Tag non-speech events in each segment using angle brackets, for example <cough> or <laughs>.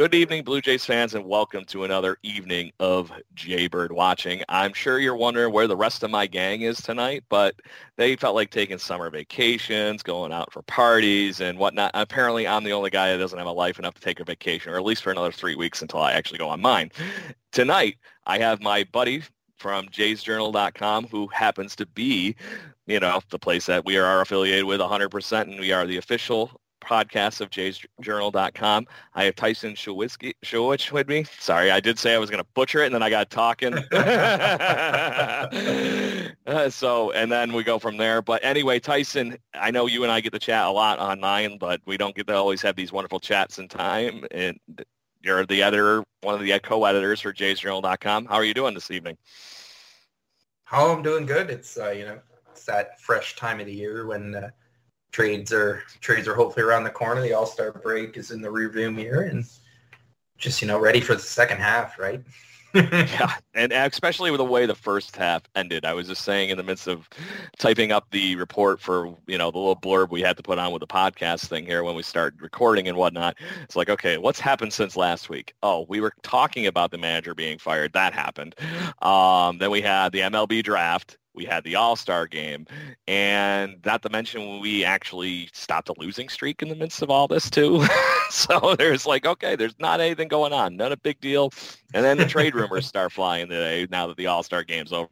Good evening, Blue Jays fans, and welcome to another evening of Jaybird watching. I'm sure you're wondering where the rest of my gang is tonight, but they felt like taking summer vacations, going out for parties and whatnot. Apparently, I'm the only guy that doesn't have a life enough to take a vacation, or at least for another three weeks until I actually go on mine. Tonight, I have my buddy from jaysjournal.com who happens to be, you know, the place that we are affiliated with 100%, and we are the official podcast of jaysjournal.com. I have Tyson Shawitzki, Shawich with me. Sorry, I did say I was going to butcher it, and then I got talking. uh, <laughs> <laughs> so, and then we go from there. But anyway, Tyson, I know you and I get to chat a lot online, but we don't get to always have these wonderful chats in time. And you're the editor, one of the co-editors for jaysjournal.com. How are you doing this evening? Oh, I'm doing good. It's, uh, you know, it's that fresh time of the year when uh, trades are trades are hopefully around the corner. The All Star break is in the rearview mirror, and just you know ready for the second half, right? <laughs> yeah, and especially with the way the first half ended. I was just saying in the midst of typing up the report for you know the little blurb we had to put on with the podcast thing here when we start recording and whatnot. It's like, okay, what's happened since last week? Oh, we were talking about the manager being fired. That happened. Um, then we had the MLB draft we had the All-Star game, and not to mention we actually stopped a losing streak in the midst of all this too. <laughs> so there's like, okay, there's not anything going on, not a big deal. And then the trade rumors <laughs> start flying today now that the All-Star game's over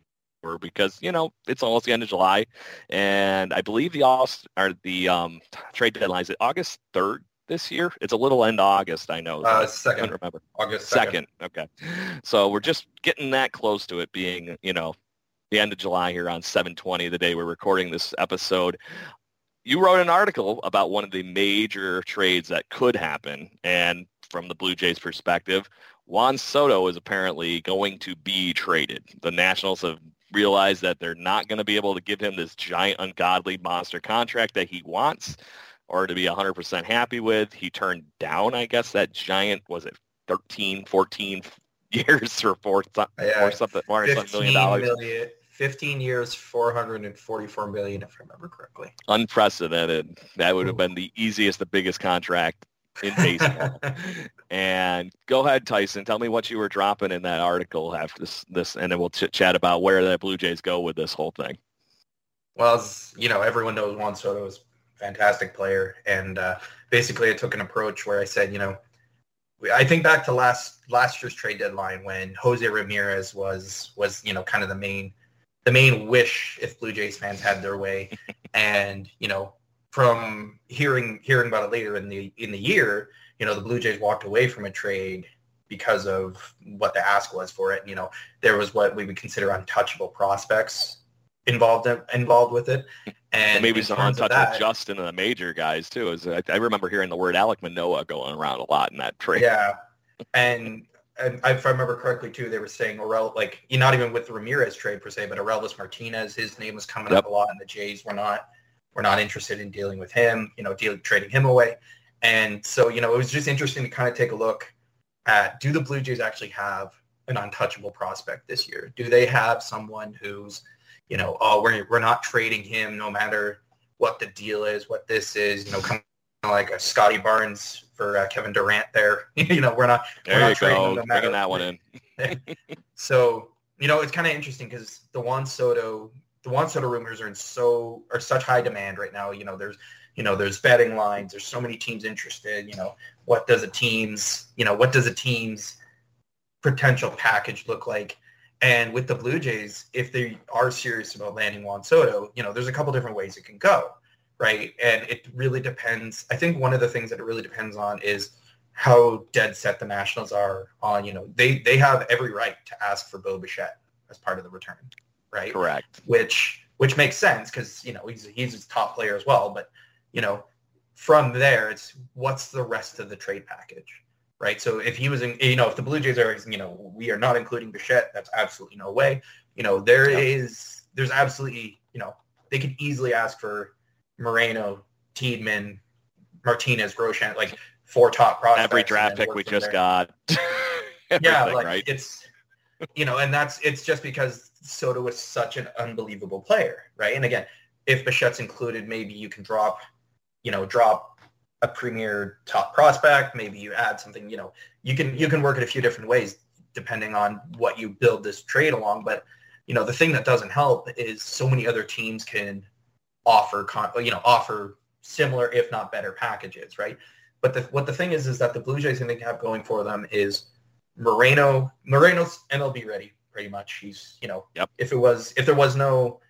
because you know it's almost the end of July, and I believe the all or the um, trade deadline is August third this year. It's a little end August, I know. Uh, second. I remember. August second. second. Okay, so we're just getting that close to it being you know the end of July here on 720, the day we're recording this episode. You wrote an article about one of the major trades that could happen. And from the Blue Jays perspective, Juan Soto is apparently going to be traded. The Nationals have realized that they're not going to be able to give him this giant, ungodly monster contract that he wants or to be 100% happy with. He turned down, I guess, that giant, was it 13, 14 <laughs> years for four, yeah, four something, four million dollars. Million, 15 years, 444 million, if I remember correctly. Unprecedented. That would have been the easiest, the biggest contract in baseball. <laughs> and go ahead, Tyson. Tell me what you were dropping in that article after this, this and then we'll ch- chat about where the Blue Jays go with this whole thing. Well, as, you know, everyone knows Juan Soto is a fantastic player. And uh, basically I took an approach where I said, you know, I think back to last last year's trade deadline when Jose Ramirez was was you know kind of the main the main wish if Blue Jays fans had their way. <laughs> and, you know, from hearing hearing about it later in the in the year, you know, the Blue Jays walked away from a trade because of what the ask was for it. You know, there was what we would consider untouchable prospects involved involved with it. And well, maybe some untouchable Justin and the major guys too. Is I, I remember hearing the word Alek Manoah going around a lot in that trade. Yeah, and and if I remember correctly too, they were saying Orel, like not even with the Ramirez trade per se, but Orelvis Martinez, his name was coming yep. up a lot, and the Jays were not we're not interested in dealing with him, you know, dealing trading him away. And so, you know, it was just interesting to kind of take a look at do the Blue Jays actually have an untouchable prospect this year? Do they have someone who's, you know, oh, we're, we're not trading him no matter what the deal is, what this is, you know, kind of like a Scotty Barnes for uh, Kevin Durant there. <laughs> you know, we're not, there we're not trading go. no. Bringing that one in. <laughs> <laughs> so, you know, it's kind of interesting because the Juan Soto, the Juan Soto rumors are in so, are such high demand right now. You know, there's, you know, there's betting lines. There's so many teams interested. You know, what does a team's, you know, what does a team's potential package look like? And with the Blue Jays, if they are serious about landing Juan Soto, you know, there's a couple different ways it can go, right? And it really depends. I think one of the things that it really depends on is how dead set the Nationals are on, you know, they they have every right to ask for Bo Bichette as part of the return, right? Correct. Which which makes sense because you know he's he's a top player as well. But you know, from there, it's what's the rest of the trade package, right? So if he was in, you know, if the Blue Jays are, you know, we are not including Bichette, that's absolutely no way. You know, there Yep. is, there's absolutely, you know, they could easily ask for Moreno, Tiedemann, Martinez, Groshans, like four top prospects. Every draft pick we just there got. <laughs> yeah, like right? it's you know, and that's it's just because Soto is such an unbelievable player, right? And again, if Bichette's included, maybe you can drop, you know, drop a premier top prospect. Maybe you add something, you know, you can you can work it a few different ways depending on what you build this trade along. But you know, the thing that doesn't help is so many other teams can offer, con- you know, offer similar if not better packages, right? But the, what the thing is is that the Blue Jays, I think, have going for them is Moreno. Moreno's MLB ready, pretty much. He's, you know, Yep. if it was if there was no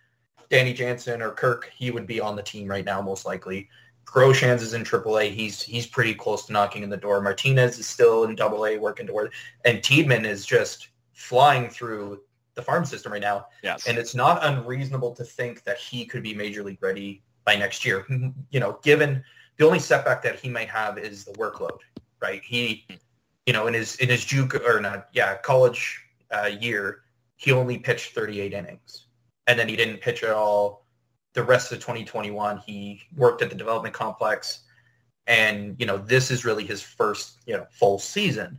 Danny Jansen or Kirk, he would be on the team right now, most likely. Groshans is in AAA. He's he's pretty close to knocking in the door. Martinez is still in AA, working toward, and Tiedemann is just flying through the farm system right now. yes. And it's not unreasonable to think that he could be major league ready by next year. You know, given the only setback that he might have is the workload, right? He, you know, in his in his juke or not, yeah, college uh, year, he only pitched 38 innings, and then he didn't pitch at all. The rest of 2021, he worked at the development complex, and you know, this is really his first you know full season.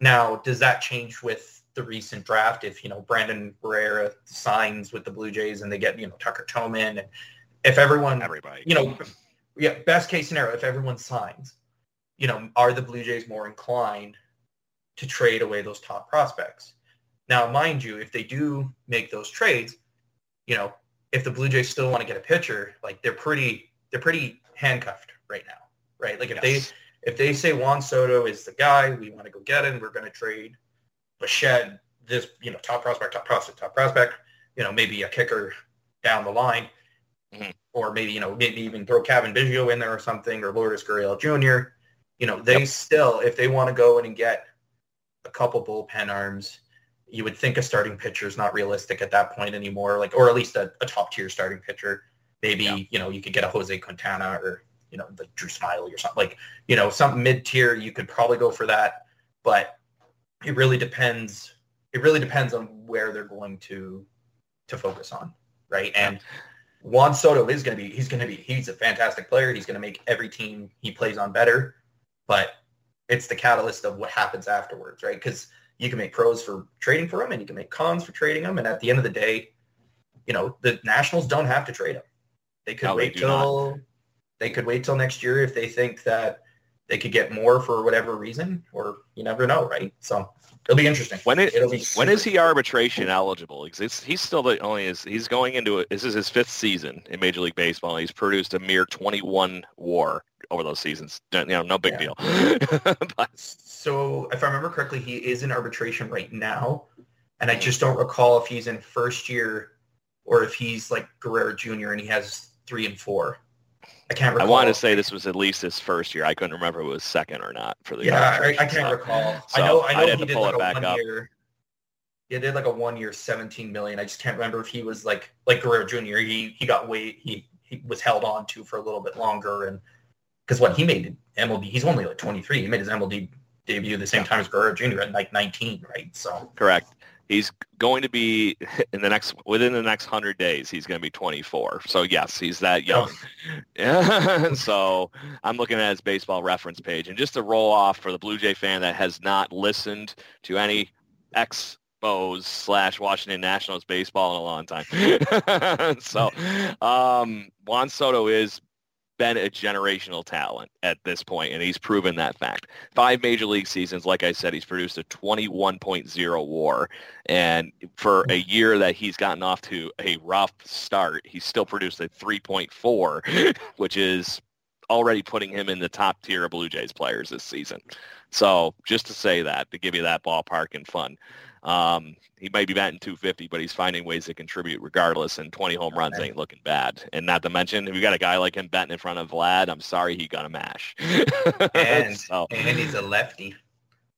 Now, does that change with the recent draft? If you know Brandon Barriera signs with the Blue Jays and they get you know Tucker Toman, and if everyone Everybody. you know, yeah, best case scenario, if everyone signs, you know, are the Blue Jays more inclined to trade away those top prospects? Now, mind you, if they do make those trades, you know, if the Blue Jays still want to get a pitcher, like they're pretty, they're pretty handcuffed right now, right? Like if Yes. they, if they say Juan Soto is the guy, we want to go get him, we're going to trade Bichette, this, you know, top prospect, top prospect, top prospect, you know, maybe a kicker down the line, Mhm. or maybe, you know, maybe even throw Cavan Biggio in there or something, or Lourdes Gurriel Jr. You know, they still, if they want to go in and get a couple bullpen arms, you would think a starting pitcher is not realistic at that point anymore, like, or at least a, a top tier starting pitcher. Maybe, Yeah. you know, you could get a Jose Quintana or, you know, like Drew Smyly or something like, you know, some mid tier, you could probably go for that. But it really depends. It really depends on where they're going to, to focus on. Right. And Juan Soto is going to be, he's going to be, he's a fantastic player. He's going to make every team he plays on better, but it's the catalyst of what happens afterwards, right? Because you can make pros for trading for him and you can make cons for trading him. And at the end of the day, you know, the Nationals don't have to trade him. They could No, wait till they could wait till next year if they think that they could get more for whatever reason, or you never know, right? So it'll be interesting. When it, It'll be when is he arbitration eligible? Because he's still the only is he's going into it. This is his fifth season in Major League Baseball. He's produced a mere 21 WAR over those seasons. You know, no big Yeah. deal. <laughs> but So if I remember correctly, he is in arbitration right now, and I just don't recall if he's in first year or if he's like Guerrero Jr. and he has three and four. I can't I want to say this was at least his first year. I couldn't remember if it was second or not for the year. Yeah, I, I can't recall. So, I know. I know have he to did pull like it a back one up. year. He did like a one year, seventeen million. I just can't remember if he was like like Guerrero Jr. He he got weight. He he was held on to for a little bit longer, and because what he made MLB, he's only like twenty three. He made his MLB debut the same time as Guerrero Jr. at like nineteen, right? So Correct. He's going to be <laughs> in the next within the next hundred days. He's going to be 24. So yes, he's that young. Oh. <laughs> so I'm looking at his baseball reference page, and just to roll off for the Blue Jay fan that has not listened to any Expos slash Washington Nationals baseball in a long time. <laughs> so um, Juan Soto is been a generational talent at this point, and he's proven that fact. Five major league seasons, like I said, he's produced a 21.0 WAR, and for a year that he's gotten off to a rough start, he's still produced a 3.4, <laughs> which is already putting him in the top tier of Blue Jays players this season. So just to say that, to give you that ballpark and fun. Um, he might be batting 250, but he's finding ways to contribute regardless. And 20 home runs ain't looking bad. And not to mention, if you got a guy like him batting in front of Vlad, I'm sorry he got a mash. and, <laughs> so, and he's a lefty.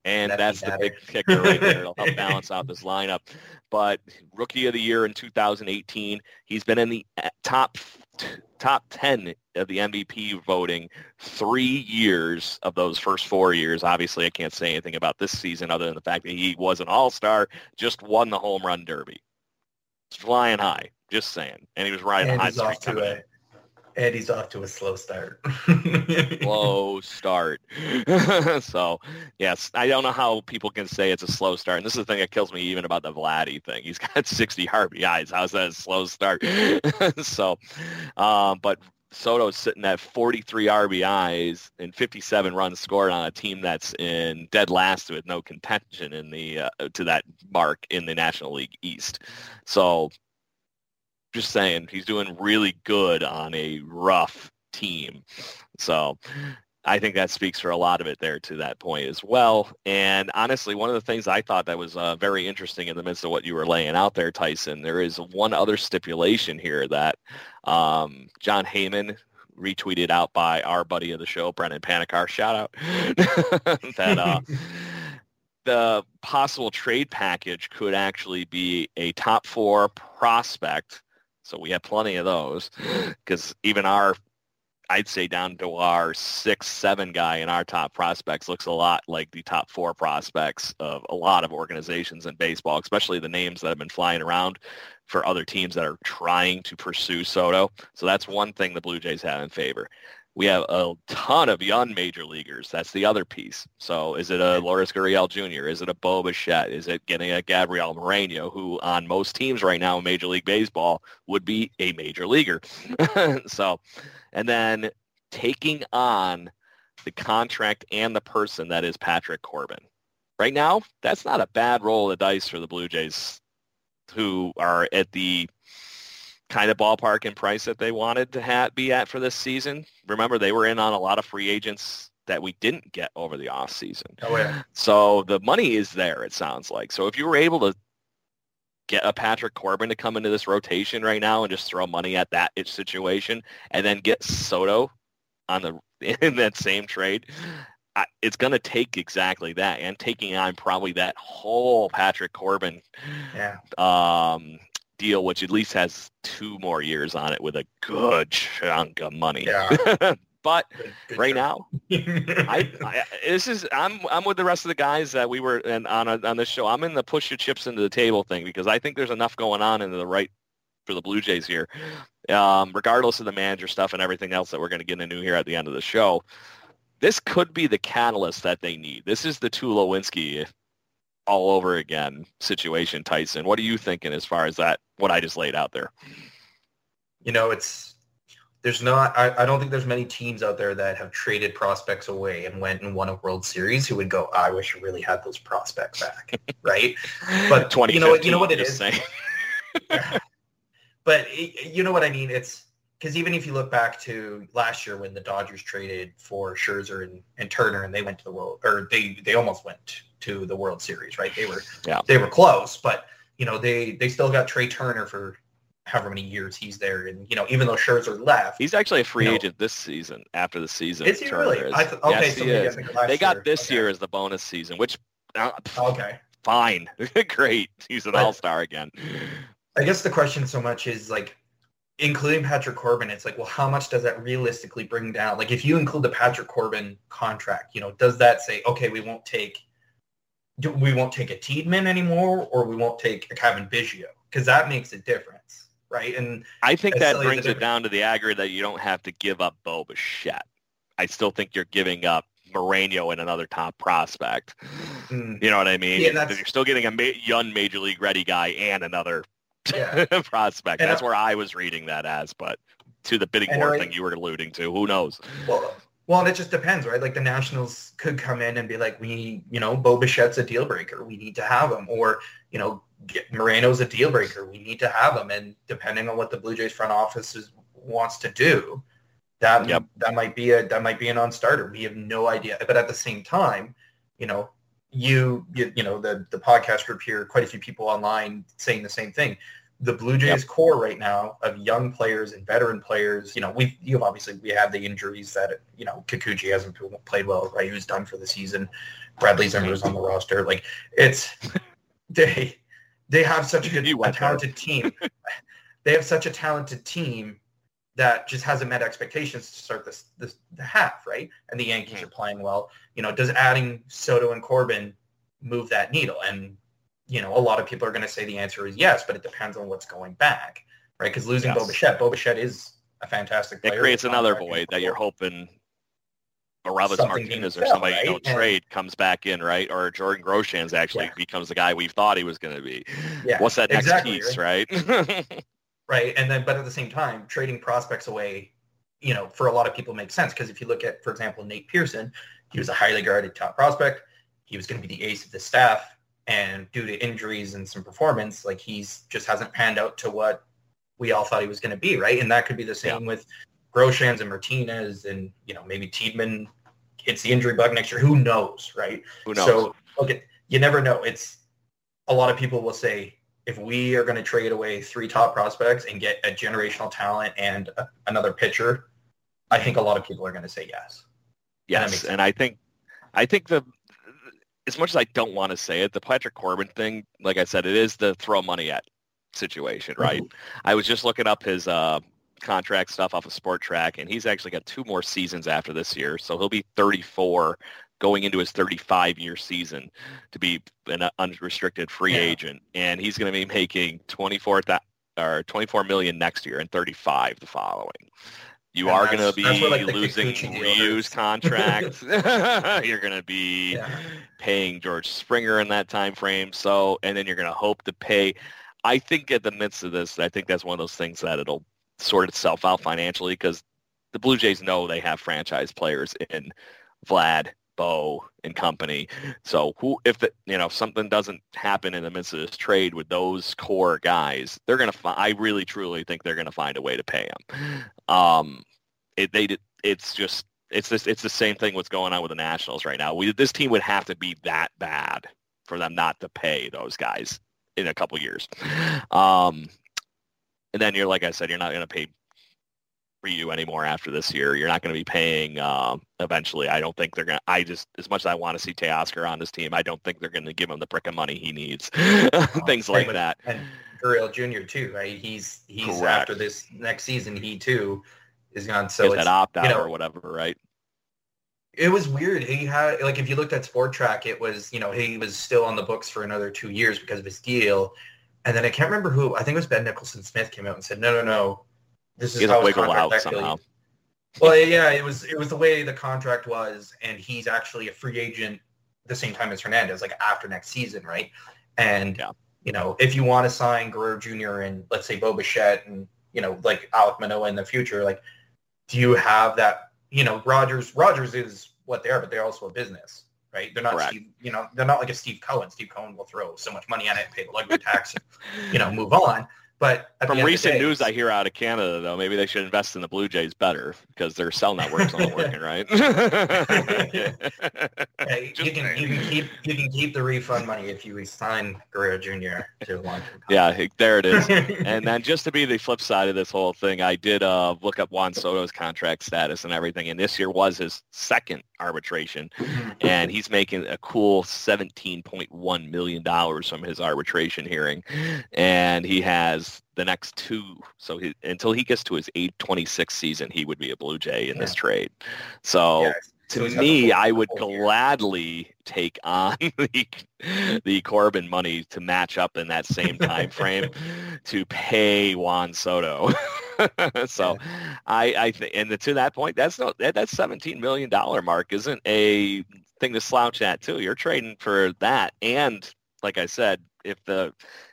And lefty that's batter. the big kicker right there. It'll help <laughs> balance out this lineup. But rookie of the year in 2018, he's been in the uh, top top 10 of the MVP voting three years of those first four years. Obviously, I can't say anything about this season other than the fact that he was an all-star, just won the home run derby. It's flying high, just saying. And he was riding and high streak coming a, and he's off to a slow start. <laughs> slow start. <laughs> so, yes, I don't know how people can say it's a slow start. And this is the thing that kills me even about the Vladdy thing. He's <laughs> got 60 RBIs. How's that a slow start? so, um, but Soto's sitting at 43 RBIs and 57 runs scored on a team that's in dead last with no contention in the uh, to that mark in the National League East. So just saying, he's doing really good on a rough team. So I think that speaks for a lot of it there to that point as well. And honestly, one of the things I thought that was uh, very interesting in the midst of what you were laying out there, Tyson, there is one other stipulation here that um, Jon Heyman retweeted out by our buddy of the show, Brendan Panikar, shout out, <laughs> that uh, <laughs> the possible trade package could actually be a top four prospect so we have plenty of those because even our, I'd say down to our six, seven guy in our top prospects looks a lot like the top four prospects of a lot of organizations in baseball, especially the names that have been flying around for other teams that are trying to pursue Soto. So that's one thing the Blue Jays have in favor. We have a ton of young major leaguers. That's the other piece. So is it a Lourdes Gurriel Jr.? Is it a Bo Bichette? Is it getting a Gabriel Moreno, who on most teams right now in Major League Baseball would be a major leaguer? <laughs> so, and then taking on the contract and the person that is Patrick Corbin. Right now, that's not a bad roll of the dice for the Blue Jays who are at the kind of ballpark and price that they wanted to ha- be at for this season. Remember, they were in on a lot of free agents that we didn't get over the off season. Oh, yeah. So the money is there, it sounds like. So if you were able to get a Patrick Corbin to come into this rotation right now and just throw money at that situation and then get Soto on the <laughs> in that same trade, it's going to take exactly that and taking on probably that whole Patrick Corbin yeah. um, deal, which at least has two more years on it with a good chunk of money. Yeah. <laughs> but good, right now, I, I, this is I'm I'm with the rest of the guys that we were and on a, on this show. I'm in the push your chips into the table thing because I think there's enough going on in the right for the Blue Jays here, um, regardless of the manager stuff and everything else that we're going to get into here at the end of the show. This could be the catalyst that they need. This is the Tulowitzki all over again situation, Tyson. What are you thinking as far as that, what I just laid out there? You know, it's, there's not, I, I don't think there's many teams out there that have traded prospects away and went and won a World Series who would go, I wish I really had those prospects back. <laughs> right. But you know what, you know what it is. <laughs> but it, you know what I mean? It's, because even if you look back to last year when the Dodgers traded for Scherzer and, and Turner and they went to the world or they they almost went to the World Series, right? They were yeah. they were close, but you know they they still got Trey Turner for however many years he's there, and you know even though Scherzer left, he's actually a free agent know, this season. After the season, is he really? Is. Th- okay, yes, so he is. they got this okay. year as the bonus season, which uh, okay, fine, <laughs> great. He's an all star again. I guess the question so much is like including Patrick Corbin, it's like, well, how much does that realistically bring down? Like, if you include the Patrick Corbin contract, you know, does that say, okay, we won't take do, we won't take a Tiedemann anymore, or we won't take a Cavan Biggio, because that makes a difference, right? And I think that brings it down to the aggregate that you don't have to give up Bo Bichette. I still think you're giving up Moreno and another top prospect. Mm. You know what I mean? Yeah, you're still getting a ma- young major league ready guy and another <laughs> yeah. prospect. And that's I, where I was reading that as, but to the bidding war thing you were alluding to, who knows? Well, well, it just depends, right? Like the Nationals could come in and be like, we, you know, Bo Bichette's a deal breaker. We need to have him. Or, you know, get, Moreno's a deal breaker. We need to have him. And depending on what the Blue Jays front office is, wants to do, that yep. that might be a that might be a non-starter. We have no idea. But at the same time, you know, you you, you know the the podcast group here, quite a few people online saying the same thing the Blue Jays yep. core right now of young players and veteran players, you know, we you obviously we have the injuries that you know Kikuchi hasn't played well, right? Who's done for the season. Bradley Zimmer's on the roster. Like it's they they have such a <laughs> good a talented team. <laughs> they have such a talented team that just hasn't met expectations to start this this the half, right? And the Yankees mm-hmm. are playing well. You know, does adding Soto and Corbin move that needle? And you know, a lot of people are going to say the answer is yes, but it depends on what's going back, right? Because losing yes. Bo Bichette, Bobichette is a fantastic player. It creates another void that you're hoping Orelvis Martinez or somebody right? you don't and, trade comes back in, right? Or Jordan Groshans actually yeah. becomes the guy we thought he was going to be. Yeah, What's that next exactly, piece, right? Right? <laughs> <laughs> right. And then, but at the same time, trading prospects away, you know, for a lot of people makes sense because if you look at, for example, Nate Pearson, he was a highly guarded top prospect. He was going to be the ace of the staff and due to injuries and some performance, like he's just hasn't panned out to what we all thought he was going to be, right? And that could be the same yeah. with Groshans and Martinez, and you know maybe Tiedemann hits the injury bug next year. Who knows, right? Who knows? So okay, you never know. It's a lot of people will say if we are going to trade away three top prospects and get a generational talent and a, another pitcher, I think a lot of people are going to say yes. Yes, and, and I think I think the as much as I don't want to say it, the Patrick Corbin thing, like I said, it is the throw money at situation, right? Mm-hmm. I was just looking up his uh, contract stuff off of Spotrac, and he's actually got two more seasons after this year, so he'll be 34 going into his 35-year season to be an unrestricted free yeah. agent, and he's going to be making 24 or 24 million next year and 35 the following. You and are going to be like losing Ryu's <laughs> contract. <laughs> you're going to be yeah. paying George Springer in that time frame. So, and then you're going to hope to pay. I think at the midst of this, I think that's one of those things that it'll sort itself out financially because the Blue Jays know they have franchise players in Vlad, Bo, and company. So who, if the, you know something doesn't happen in the midst of this trade with those core guys, they're gonna. Fi- I really truly think they're gonna find a way to pay them. Um, it they it's just it's this it's the same thing what's going on with the Nationals right now. We this team would have to be that bad for them not to pay those guys in a couple years. Um, and then you're like I said, you're not going to pay Ryu anymore after this year. You're not going to be paying um, eventually. I don't think they're going to. I just as much as I want to see Teoscar on this team, I don't think they're going to give him the brick of money he needs. <laughs> Things like that. And Gurriel Jr. too, right? He's he's Correct. after this next season, he too is gone. So it's that opt out you know, or whatever, right? It was weird. He had like if you looked at Spotrac, it was you know he was still on the books for another two years because of his deal, and then I can't remember who. I think it was Ben Nicholson Smith came out and said, no, no, no, this is how contract actually. Somehow. Well, yeah, it was it was the way the contract was, and he's actually a free agent the same time as Hernandez, like after next season, right? And yeah. you know, if you want to sign Guerrero Jr. and let's say Bo Bichette and you know like Alek Manoah in the future, like do you have that? You know, Rogers. Rogers is what they are, but they're also a business, right? They're not, Steve, you know, they're not like a Steve Cohen. Steve Cohen will throw so much money at it, pay the luxury <laughs> tax, and, you know, move on. But from recent day, news I hear out of Canada, though, maybe they should invest in the Blue Jays better because their cell networks aren't <laughs> working right. <laughs> hey, <laughs> you can you can keep you can keep the refund money if you sign Guerrero Jr. to one. Yeah, there it is. and then just to be the flip side of this whole thing, I did uh, look up Juan Soto's contract status and everything, and this year was his second arbitration, mm-hmm. and he's making a cool seventeen point one million dollars from his arbitration hearing, and he has the next two. So he, until he gets to his eight twenty six season, he would be a Blue Jay in yeah. this trade. So. to me, I would gladly take on <laughs> the, the Corbin money to match up in that same time frame <laughs> to pay Juan Soto. <laughs> so yeah. I, I think, and to that point, that's no, that, that $17 million mark isn't a thing to slouch at too. You're trading for that. And like I said, if the,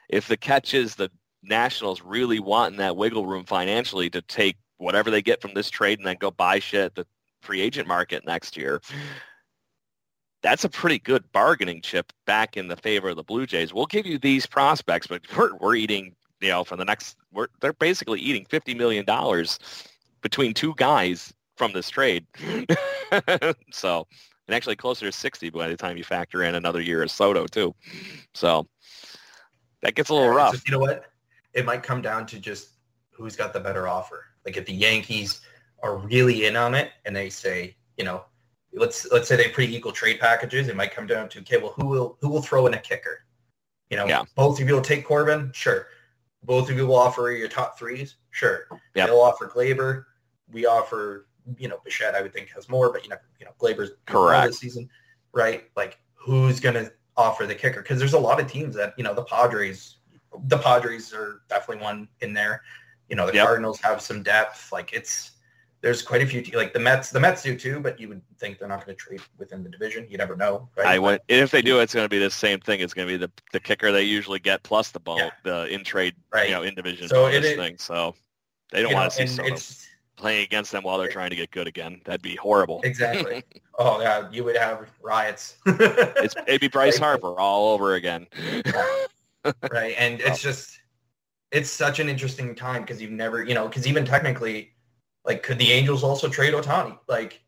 if the catch is the Nationals really wanting that wiggle room financially to take whatever they get from this trade and then go buy shit at the free agent market next year, that's a pretty good bargaining chip back in the favor of the Blue Jays. We'll give you these prospects, but we're, we're eating, you know, for the next, we're, they're basically eating $50 million between two guys from this trade. <laughs> so, and actually closer to 60 by the time you factor in another year of Soto too. So that gets a little rough. You know what? It might come down to just who's got the better offer. Like if the Yankees are really in on it and they say, you know, let's let's say they pretty equal trade packages, it might come down to okay, well, who will who will throw in a kicker? You know, yeah. both of you will take Corbin, sure. Both of you will offer your top threes, sure. Yep. They'll offer Gleyber. We offer, you know, Bichette. I would think has more, but you know, you know, Gleyber's correct this season, right? Like, who's gonna offer the kicker? Because there's a lot of teams that you know the Padres, the Padres are definitely one in there. You know, the yep. Cardinals have some depth. Like it's there's quite a few like the Mets. The Mets do too, but you would think they're not going to trade within the division. You never know. Right? I went if they do, it's going to be the same thing. It's going to be the the kicker they usually get plus the ball, yeah. the in trade, right. you know, in division so it, thing. So they don't want to see Soto playing against them while they're trying to get good again. That'd be horrible. Exactly. <laughs> oh yeah, you would have riots. it's it'd be <laughs> Bryce Harper all over again. Right, and it's just it's such an interesting time because you've never, you know, because even technically like, could the Angels also trade Ohtani? Like,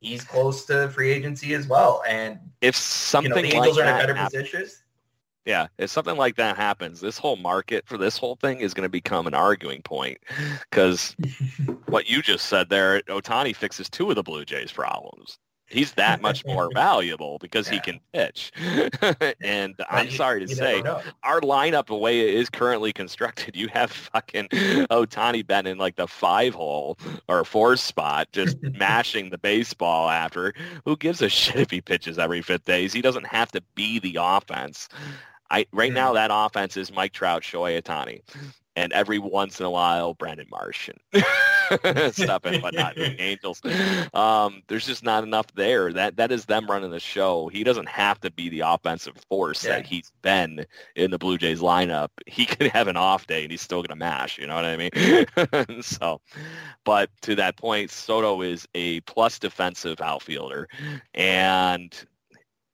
he's close to free agency as well. And if something you know, the Angels like are in a better happens, position. Yeah, if something like that happens, this whole market for this whole thing is going to become an arguing point because <laughs> what you just said there, Ohtani fixes two of the Blue Jays' problems he's that <laughs> much more valuable because yeah. he can pitch. <laughs> and I'm sorry to say, our lineup, the way it is currently constructed, you have fucking Ohtani Ben in like the five hole or four spot, just <laughs> mashing the baseball after. Who gives a shit if he pitches every fifth days? He doesn't have to be the offense. I right now that offense is Mike Trout, Shohei Ohtani and every once in a while Brandon Marsh and <laughs> stuff and whatnot. the <laughs> Angels. Um, there's just not enough there. That that is them running the show. He doesn't have to be the offensive force yeah. that he's been in the Blue Jays lineup. <laughs> He could have an off day and he's still gonna mash. You know what I mean? so, but to that point, Soto is a plus defensive outfielder, and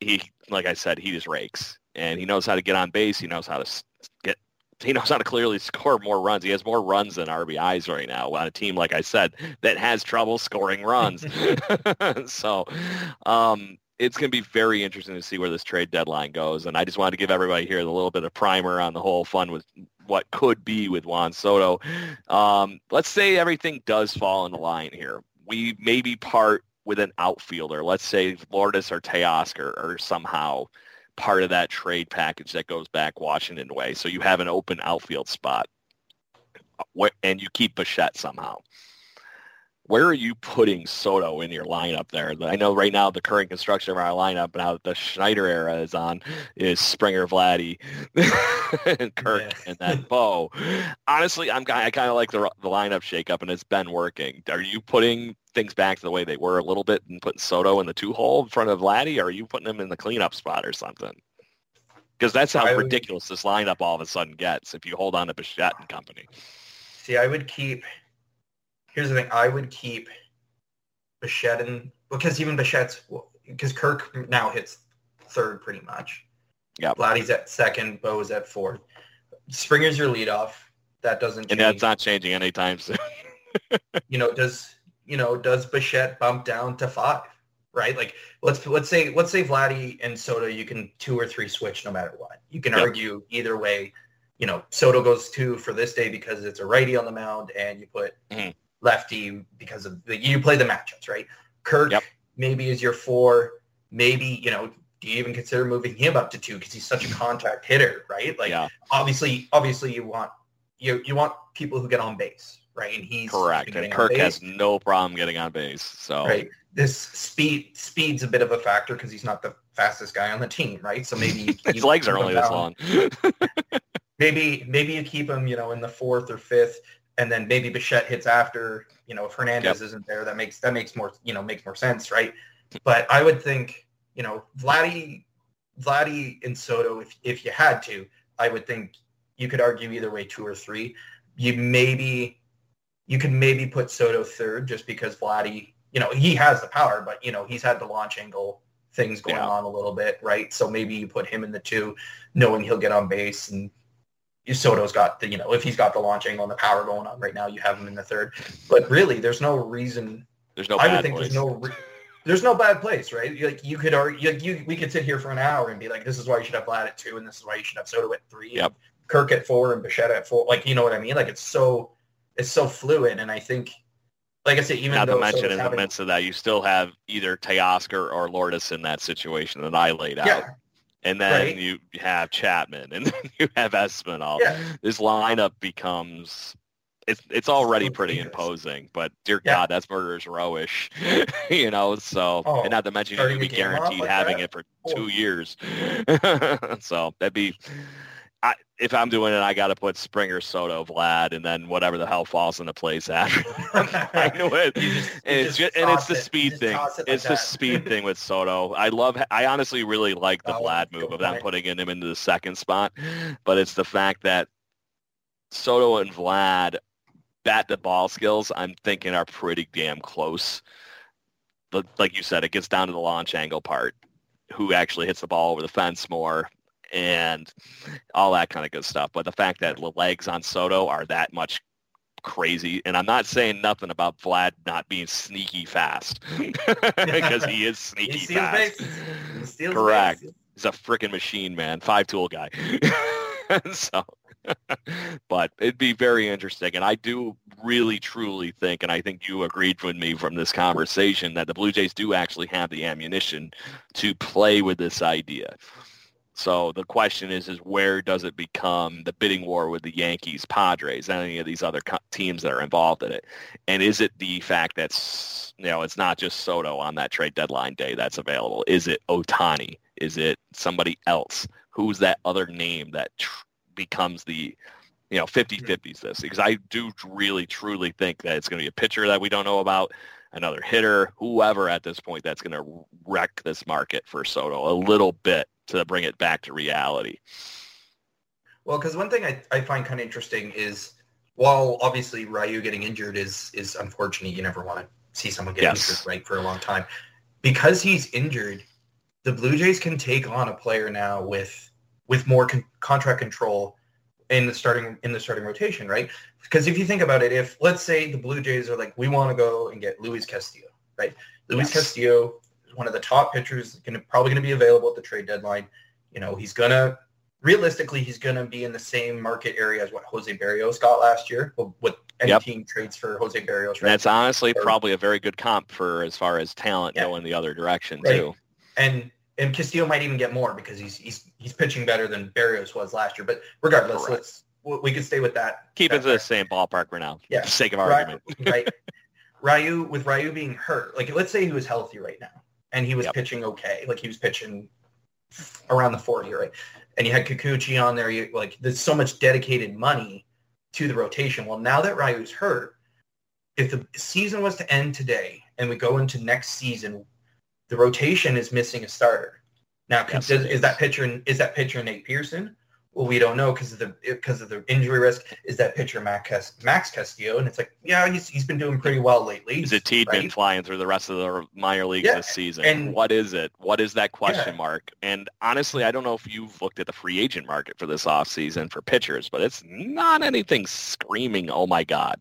he, like I said, he just rakes and he knows how to get on base. He knows how to get he knows how to clearly score more runs. He has more runs than RBIs right now on a team, like I said, that has trouble scoring runs. <laughs> so um, it's going to be very interesting to see where this trade deadline goes. And I just wanted to give everybody here a little bit of primer on the whole fun with what could be with Juan Soto. Um, let's say everything does fall in the line here. We maybe part with an outfielder. Let's say Lourdes or Teoscar or somehow – part of that trade package that goes back Washington way. So you have an open outfield spot, and you keep Bichette somehow. Where are you putting Soto in your lineup there? I know right now the current construction of our lineup now that the Schneider era is on is Springer, Vladdy, <laughs> and Kirk, yeah. and then <laughs> Bo. Honestly, I'm I kind of like the the lineup shakeup, and it's been working. Are you putting things back to the way they were a little bit and putting Soto in the two hole in front of Vladdy, or are you putting him in the cleanup spot or something? Because that's how I ridiculous would, this lineup all of a sudden gets if you hold on to Bichette and company. See, I would keep. Here's the thing: I would keep Bichette and because even Bichette's because Kirk now hits third pretty much. Yeah, Vladdy's at second, Bo's at fourth. Springer's your leadoff. That doesn't. Change. And that's not changing anytime soon. <laughs> you know, does you know, does Bichette bump down to five? Right? Like let's let's say let's say Vladdy and Soto you can two or three switch no matter what. You can yep. argue either way. You know, Soto goes two for this day because it's a righty on the mound, and you put mm-hmm. lefty because of the you play the matchups, right? Kirk yep. maybe is your four. Maybe you know do you even consider moving him up to two because he's such a contact hitter, right? Like yeah. obviously, obviously you want you you want people who get on base, right? And he's correct. And Kirk has no problem getting on base. So right, this speed speed's a bit of a factor because he's not the fastest guy on the team, right? So maybe <laughs> his legs are only this long. <laughs> maybe maybe you keep him, you know, in the fourth or fifth, and then maybe Bichette hits after. You know, if Hernandez yep. isn't there, that makes that makes more you know makes more sense, right? But I would think, you know, Vladdy, Vladdy and Soto, if if you had to, I would think you could argue either way, two or three. You maybe you could maybe put Soto third just because Vladdy, you know, he has the power, but you know, he's had the launch angle things going yeah. on a little bit, right? So maybe you put him in the two, knowing he'll get on base and Soto's got the, you know, if he's got the launch angle and the power going on right now, you have him in the third. But really, there's no reason. There's no. I would think place. there's no. there's no bad place, right? Like you could argue, you, you, we could sit here for an hour and be like, this is why you should have Vlad at two, and this is why you should have Soto at three, yep. Kirk at four, and Bichette at four. Like you know what I mean? Like it's so it's so fluid, and I think, like I said, even not to mention in the midst of that, you still have either Teoscar or Lourdes in that situation that I laid out. Yeah. And then right. you have Chapman, and <laughs> then you have Espinal. Yeah. This lineup becomes it's it's already pretty imposing, but dear yeah. God, that's murderers rowish, <laughs> you know. So, oh, and not to mention you'd be guaranteed like having that? it for oh. two years. <laughs> so that'd be I, if I'm doing it, I got to put Springer, Soto, Vlad, and then whatever the hell falls into place after. <laughs> I it. Just, and, it's just, and it's the speed it. thing. It like it's that. the speed thing with Soto. I love. I honestly really like the oh, Vlad move of them putting him into the second spot, but it's the fact that Soto and Vlad bat the ball skills. I'm thinking are pretty damn close. But like you said, it gets down to the launch angle part. Who actually hits the ball over the fence more? And all that kind of good stuff. But the fact that the legs on Soto are that much crazy, and I'm not saying nothing about Vlad not being sneaky fast <laughs> because he is <laughs> sneaky he fast. Correct. Base. He's a freaking machine, man. Five tool guy. <laughs> so, but it'd be very interesting. And I do really, truly think, and I think you agreed with me from this conversation, that the Blue Jays do actually have the ammunition to play with this idea. So the question is, is where does it become the bidding war with the Yankees, Padres, any of these other co- teams that are involved in it? And is it the fact that you know it's not just Soto on that trade deadline day that's available? Is it Ohtani? Is it somebody else? Who's that other name that tr- becomes the you know 50-50s this? Because I do really truly think that it's going to be a pitcher that we don't know about another hitter, whoever at this point that's going to wreck this market for Soto a little bit to bring it back to reality. Well, because one thing I, I find kind of interesting is while obviously Ryu getting injured is is unfortunate, you never want to see someone get yes. injured right for a long time. Because he's injured, the Blue Jays can take on a player now with with more con- contract control in the starting in the starting rotation, right? Because if you think about it, if let's say the Blue Jays are like, we want to go and get Luis Castillo, right? Luis yes. Castillo one of the top pitchers, to probably going to be available at the trade deadline. You know, he's going to realistically, he's going to be in the same market area as what Jose Berrios got last year. With any yep. team trades for Jose Berrios? right? that's honestly or, probably a very good comp for as far as talent yeah. going the other direction right. too. And and Castillo might even get more because he's he's he's pitching better than Berrios was last year. But regardless, Correct. let's we can stay with that. Keep that it to the same ballpark for now. Yeah, for the sake of argument. right. Ryu with Ryu being hurt, like let's say he was healthy right now and he was yep. pitching okay. Like he was pitching around the 40, right? And you had Kikuchi on there. You like there's so much dedicated money to the rotation. Well, now that Ryu's hurt, if the season was to end today and we go into next season, the rotation is missing a starter. Now, yes, is, is that pitcher is that pitcher Nate Pearson? Well, we don't know because of the because of the injury risk. Is that pitcher Max, Max Castillo? And it's like, yeah, he's he's been doing pretty well lately. Is it Tiedemann right? flying through the rest of the minor leagues yeah. this season? And what is it? What is that question yeah. mark? And honestly, I don't know if you've looked at the free agent market for this offseason for pitchers, but it's not anything screaming, oh my God.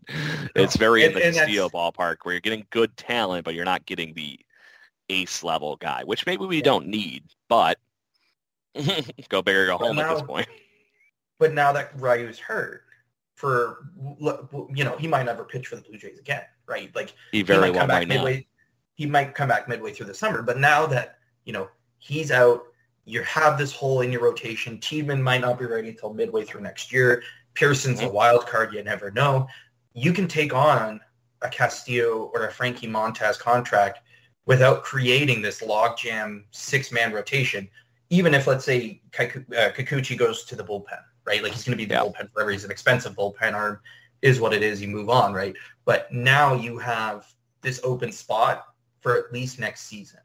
It's very and, in the Castillo ballpark where you're getting good talent, but you're not getting the ace level guy, which maybe we yeah. don't need, but <laughs> go big or go home now, at this point. But now that Ryu's hurt, for you know, he might never pitch for the Blue Jays again, right? Like he very he well might midway, not. He might come back midway through the summer, but now that you know he's out, you have this hole in your rotation. Tiedemann might not be ready until midway through next year. Pearson's a wild card; you never know. you can take on a Castillo or a Frankie Montas contract without creating this logjam six-man rotation, even if, let's say, uh, Kikuchi goes to the bullpen, right? Like he's going to be the yeah. bullpen forever. He's an expensive bullpen arm, is what it is. You move on, right? But now you have this open spot for at least next season.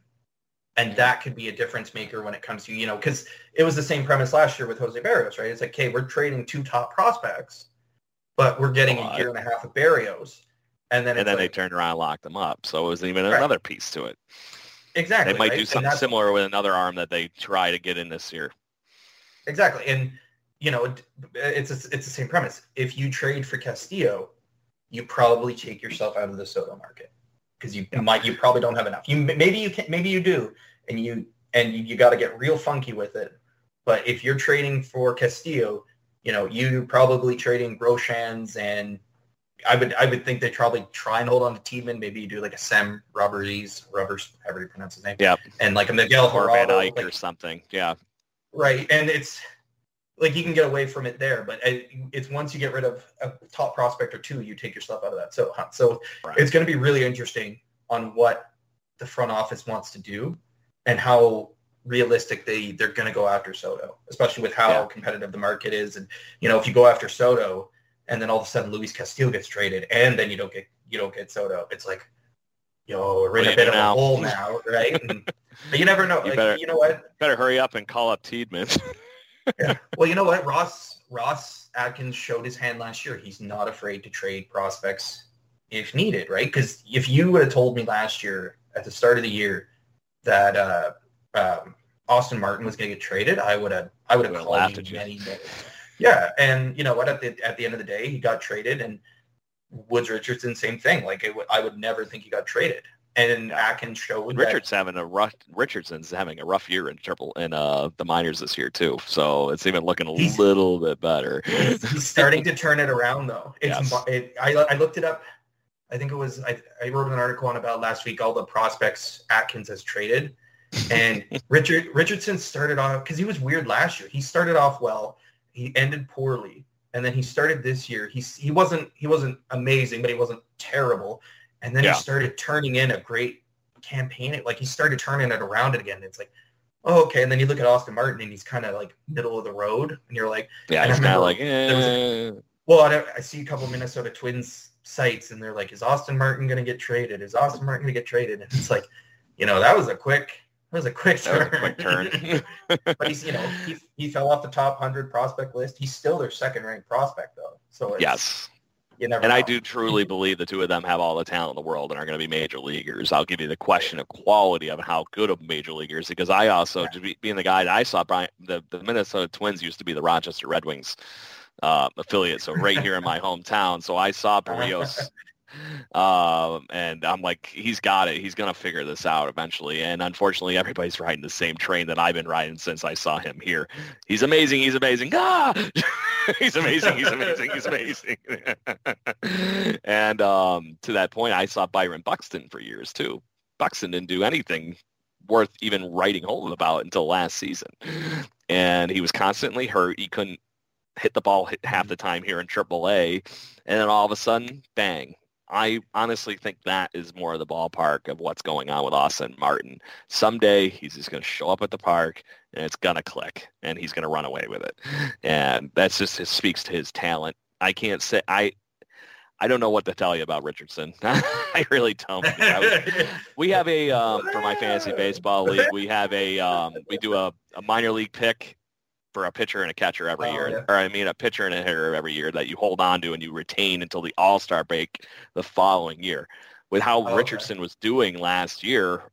And that could be a difference maker when it comes to, you know, because it was the same premise last year with Jose Berrios, right? It's like, okay, we're trading two top prospects, but we're getting a year and a half of Berrios. And then, and then like, they turned around and locked them up. So it was even right. another piece to it. Exactly. They might right? do something similar with another arm that they try to get in this year. Exactly. And, you know, it's, a, it's the same premise. If you trade for Castillo, you probably take yourself out of the Soto market because you might, you probably don't have enough. You maybe you can, maybe you do, and you and you, you got to get real funky with it. But if you're trading for Castillo, you know, you probably trading Groshans and I would I would think they probably try and hold on to Tiedemann. Maybe you do like a Sam Roberts, Roberts, however you pronounce his name. Yeah. And like a Miguel or Van like, or something. Yeah. Right. And it's like you can get away from it there, but uh, it's once you get rid of a top prospect or two, you take yourself out of that. So so right. it's going to be really interesting on what the front office wants to do and how realistic they they're going to go after Soto, especially with how yeah. competitive the market is. And you know, if you go after Soto and then all of a sudden Luis Castillo gets traded, and then you don't get you don't get Soto. It's like, yo, we're in a bit of now? a hole <laughs> now, right? And, but you never know. You, like, better, you know what? Better hurry up and call up Tiedemann. <laughs> yeah. Well, you know what? Ross Ross Atkins showed his hand last year. He's not afraid to trade prospects if needed, right? Because if you would have told me last year at the start of the year that uh, um, Austin Martin was going to get traded, I would have I would have laughed at you. Yeah, and you know what? At the at the end of the day, he got traded, and Woods Richardson, same thing. Like it, I would never think he got traded. And Atkins showed Richards having a rough. Richardson's having a rough year in triple in uh, the minors this year too. So it's even looking a he's, little bit better. <laughs> he's starting to turn it around though. It's yes. it, I I looked it up. I think it was I, I wrote an article on about last week all the prospects Atkins has traded, and <laughs> Richard Richardson started off because he was weird last year. He started off well he ended poorly, and then he started this year. He he wasn't he wasn't amazing, but he wasn't terrible. And then yeah. he started turning in a great campaign. Like he started turning it around it again. It's like, oh, okay. And then you look at Austin Martin, and he's kind of like middle of the road, and you're like, yeah, he's kind of like, eh. a, well, I, I see a couple Minnesota Twins sites, and they're like, is Austin Martin going to get traded? Is Austin Martin going to get traded? And it's like, you know, that was a quick that was a quick turn. quick turn. <laughs> but he's, you know, he, he fell off the top 100 prospect list. He's still their second ranked prospect, though. So yes. You never and know. I do truly believe the two of them have all the talent in the world and are going to be major leaguers. I'll give you the question of quality of how good of major leaguers because I also, yeah. being the guy that I saw, Brian, the, the Minnesota Twins used to be the Rochester Red Wings uh, affiliate, so right here in my <laughs> hometown. So I saw Berrios um, and I'm like, he's got it. He's gonna figure this out eventually. And unfortunately, everybody's riding the same train that I've been riding since I saw him here. He's amazing. He's amazing. Ah, <laughs> he's amazing. He's amazing. He's amazing. <laughs> and um, to that point, I saw Byron Buxton for years too. Buxton didn't do anything worth even writing home about until last season, and he was constantly hurt. He couldn't hit the ball half the time here in AAA, and then all of a sudden, bang, I honestly think that is more of the ballpark of what's going on with Austin Martin. Someday he's just going to show up at the park and it's going to click and he's going to run away with it. And that's just it speaks to his talent. I can't say I I don't know what to tell you about Richardson. <laughs> I really don't. I <laughs> we have a um, for my fantasy baseball league. We have a um, we do a, a minor league pick for a pitcher and a catcher every oh, year, yeah. or I mean a pitcher and a hitter every year that you hold on to and you retain until the All Star break the following year. With how oh, Richardson okay. was doing last year,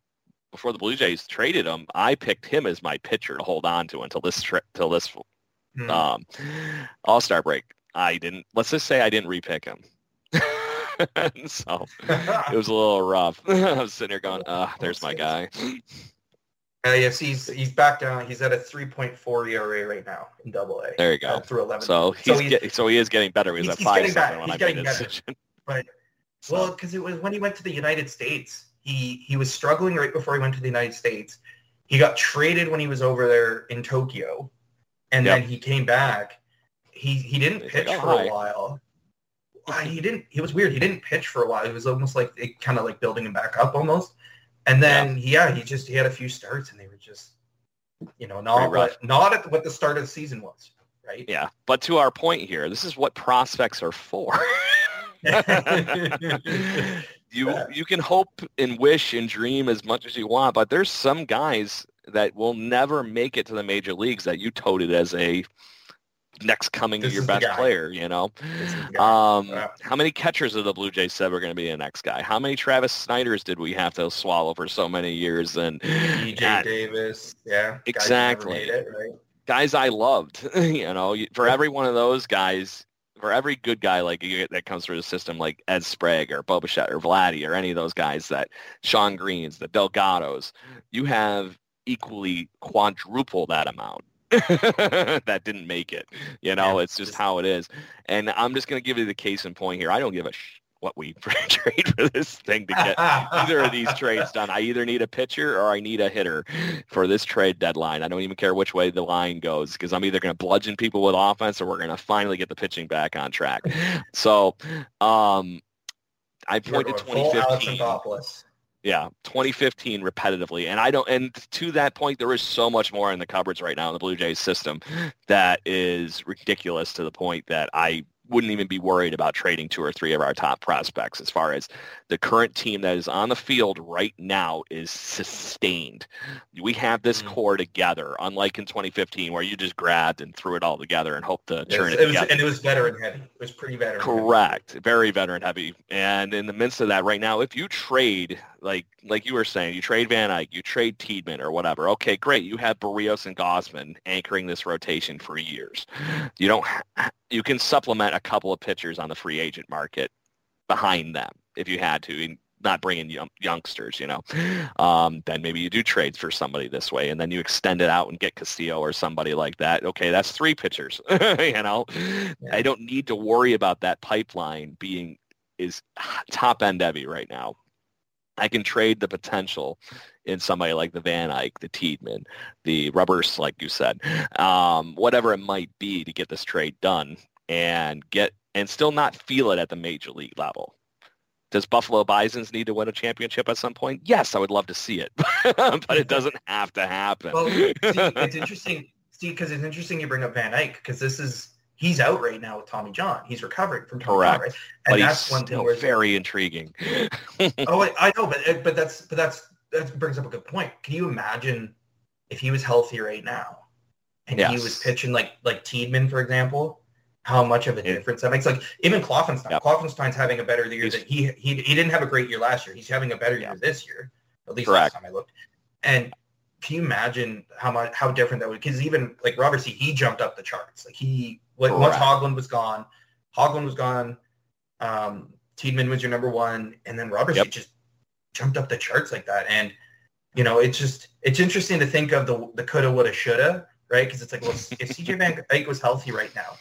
before the Blue Jays traded him, I picked him as my pitcher to hold on to until this trip, till this hmm. um, All Star break. I didn't. Let's just say I didn't repick him. <laughs> so it was a little rough. <laughs> I was sitting here going, uh, there's my <laughs> guy. Uh, yes, he's he's back down. He's at a 3.4 ERA right now in Double A. There you go. Uh, through 11. So he's, so, he's get, so he is getting better. He was at five seven when he's I made his decision. But well, because it was when he went to the United States. He he was struggling right before he went to the United States. He got traded when he was over there in Tokyo, and yep. then he came back. He he didn't pitch like, oh, for hi. a while. he didn't. He was weird. He didn't pitch for a while. It was almost like it kind of like building him back up almost. And then yeah. yeah, he just he had a few starts and they were just you know not what, not at what the start of the season was, right? Yeah, but to our point here, this is what prospects are for. <laughs> you you can hope and wish and dream as much as you want, but there's some guys that will never make it to the major leagues that you toted as a next coming this your best player, you know. Um, wow. How many catchers of the Blue Jays said we're going to be the next guy? How many Travis Sniders did we have to swallow for so many years? And DJ Davis, yeah, exactly. It, right? Guys I loved, <laughs> you know, for every one of those guys, for every good guy like that comes through the system, like Ed Sprague or Bo Bichette or Vladdy or any of those guys that Shawn Greens, the Delgados, you have equally quadruple that amount <laughs> that didn't make it. You know, yeah, it's just, just how it is. And I'm just going to give you the case in point here. I don't give a sh- what we <laughs> trade for this thing to get either of these trades done. I either need a pitcher or I need a hitter for this trade deadline. I don't even care which way the line goes because I'm either going to bludgeon people with offense or we're going to finally get the pitching back on track. So um, I pointed 2015. Yeah, 2015 repetitively. And I don't and to that point there is so much more in the cupboards right now in the Blue Jays system that is ridiculous to the point that I wouldn't even be worried about trading two or three of our top prospects as far as the current team that is on the field right now is sustained. We have this mm-hmm. core together, unlike in 2015 where you just grabbed and threw it all together and hoped to turn it, it, was, And it was veteran heavy. It was pretty veteran Correct. Heavy. Very veteran heavy. And in the midst of that right now, if you trade, like like you were saying, you trade Van Eyck, you trade Tiedemann or whatever, okay, great. You have Berrios and Gausman anchoring this rotation for years. You don't you can supplement a couple of pitchers on the free agent market behind them if you had to, not bringing young, youngsters, you know. Um, then maybe you do trades for somebody this way, and then you extend it out and get Castillo or somebody like that. Okay, that's three pitchers. <laughs> you know, yeah. I don't need to worry about that pipeline being is top end heavy right now. I can trade the potential in somebody like the Van Eyck, the Tiedemann, the Rubbers, like you said, um, whatever it might be to get this trade done and get and still not feel it at the major league level. Does Buffalo Bisons need to win a championship at some point? Yes, I would love to see it, <laughs> but it doesn't have to happen. Well, see, it's <laughs> interesting, Steve, because it's interesting you bring up Van Eyck because this is he's out right now with Tommy John. He's recovering from Tommy Correct. John, right? And but that's one thing where very intriguing. oh, <laughs> I know, but but that's but that's that brings up a good point. Can you imagine if he was healthy right now and yes. he was pitching like like Tiedemann, for example? How much of a difference that makes? Like even Kloffenstein. Yep. Kloffenstein's having a better year than he, he he didn't have a great year last year. He's having a better year this year. At least Correct. last time I looked. And can you imagine how much how different that would? Because even like Robberse, he jumped up the charts. Like he when, once Hoglund was gone, Hoglund was gone. Um, Tiedemann was your number one, and then Robert yep. C just jumped up the charts like that. And you know, it's just it's interesting to think of the the coulda, woulda, shoulda, right? Because it's like, well, if CJ Van Eyck was healthy right now,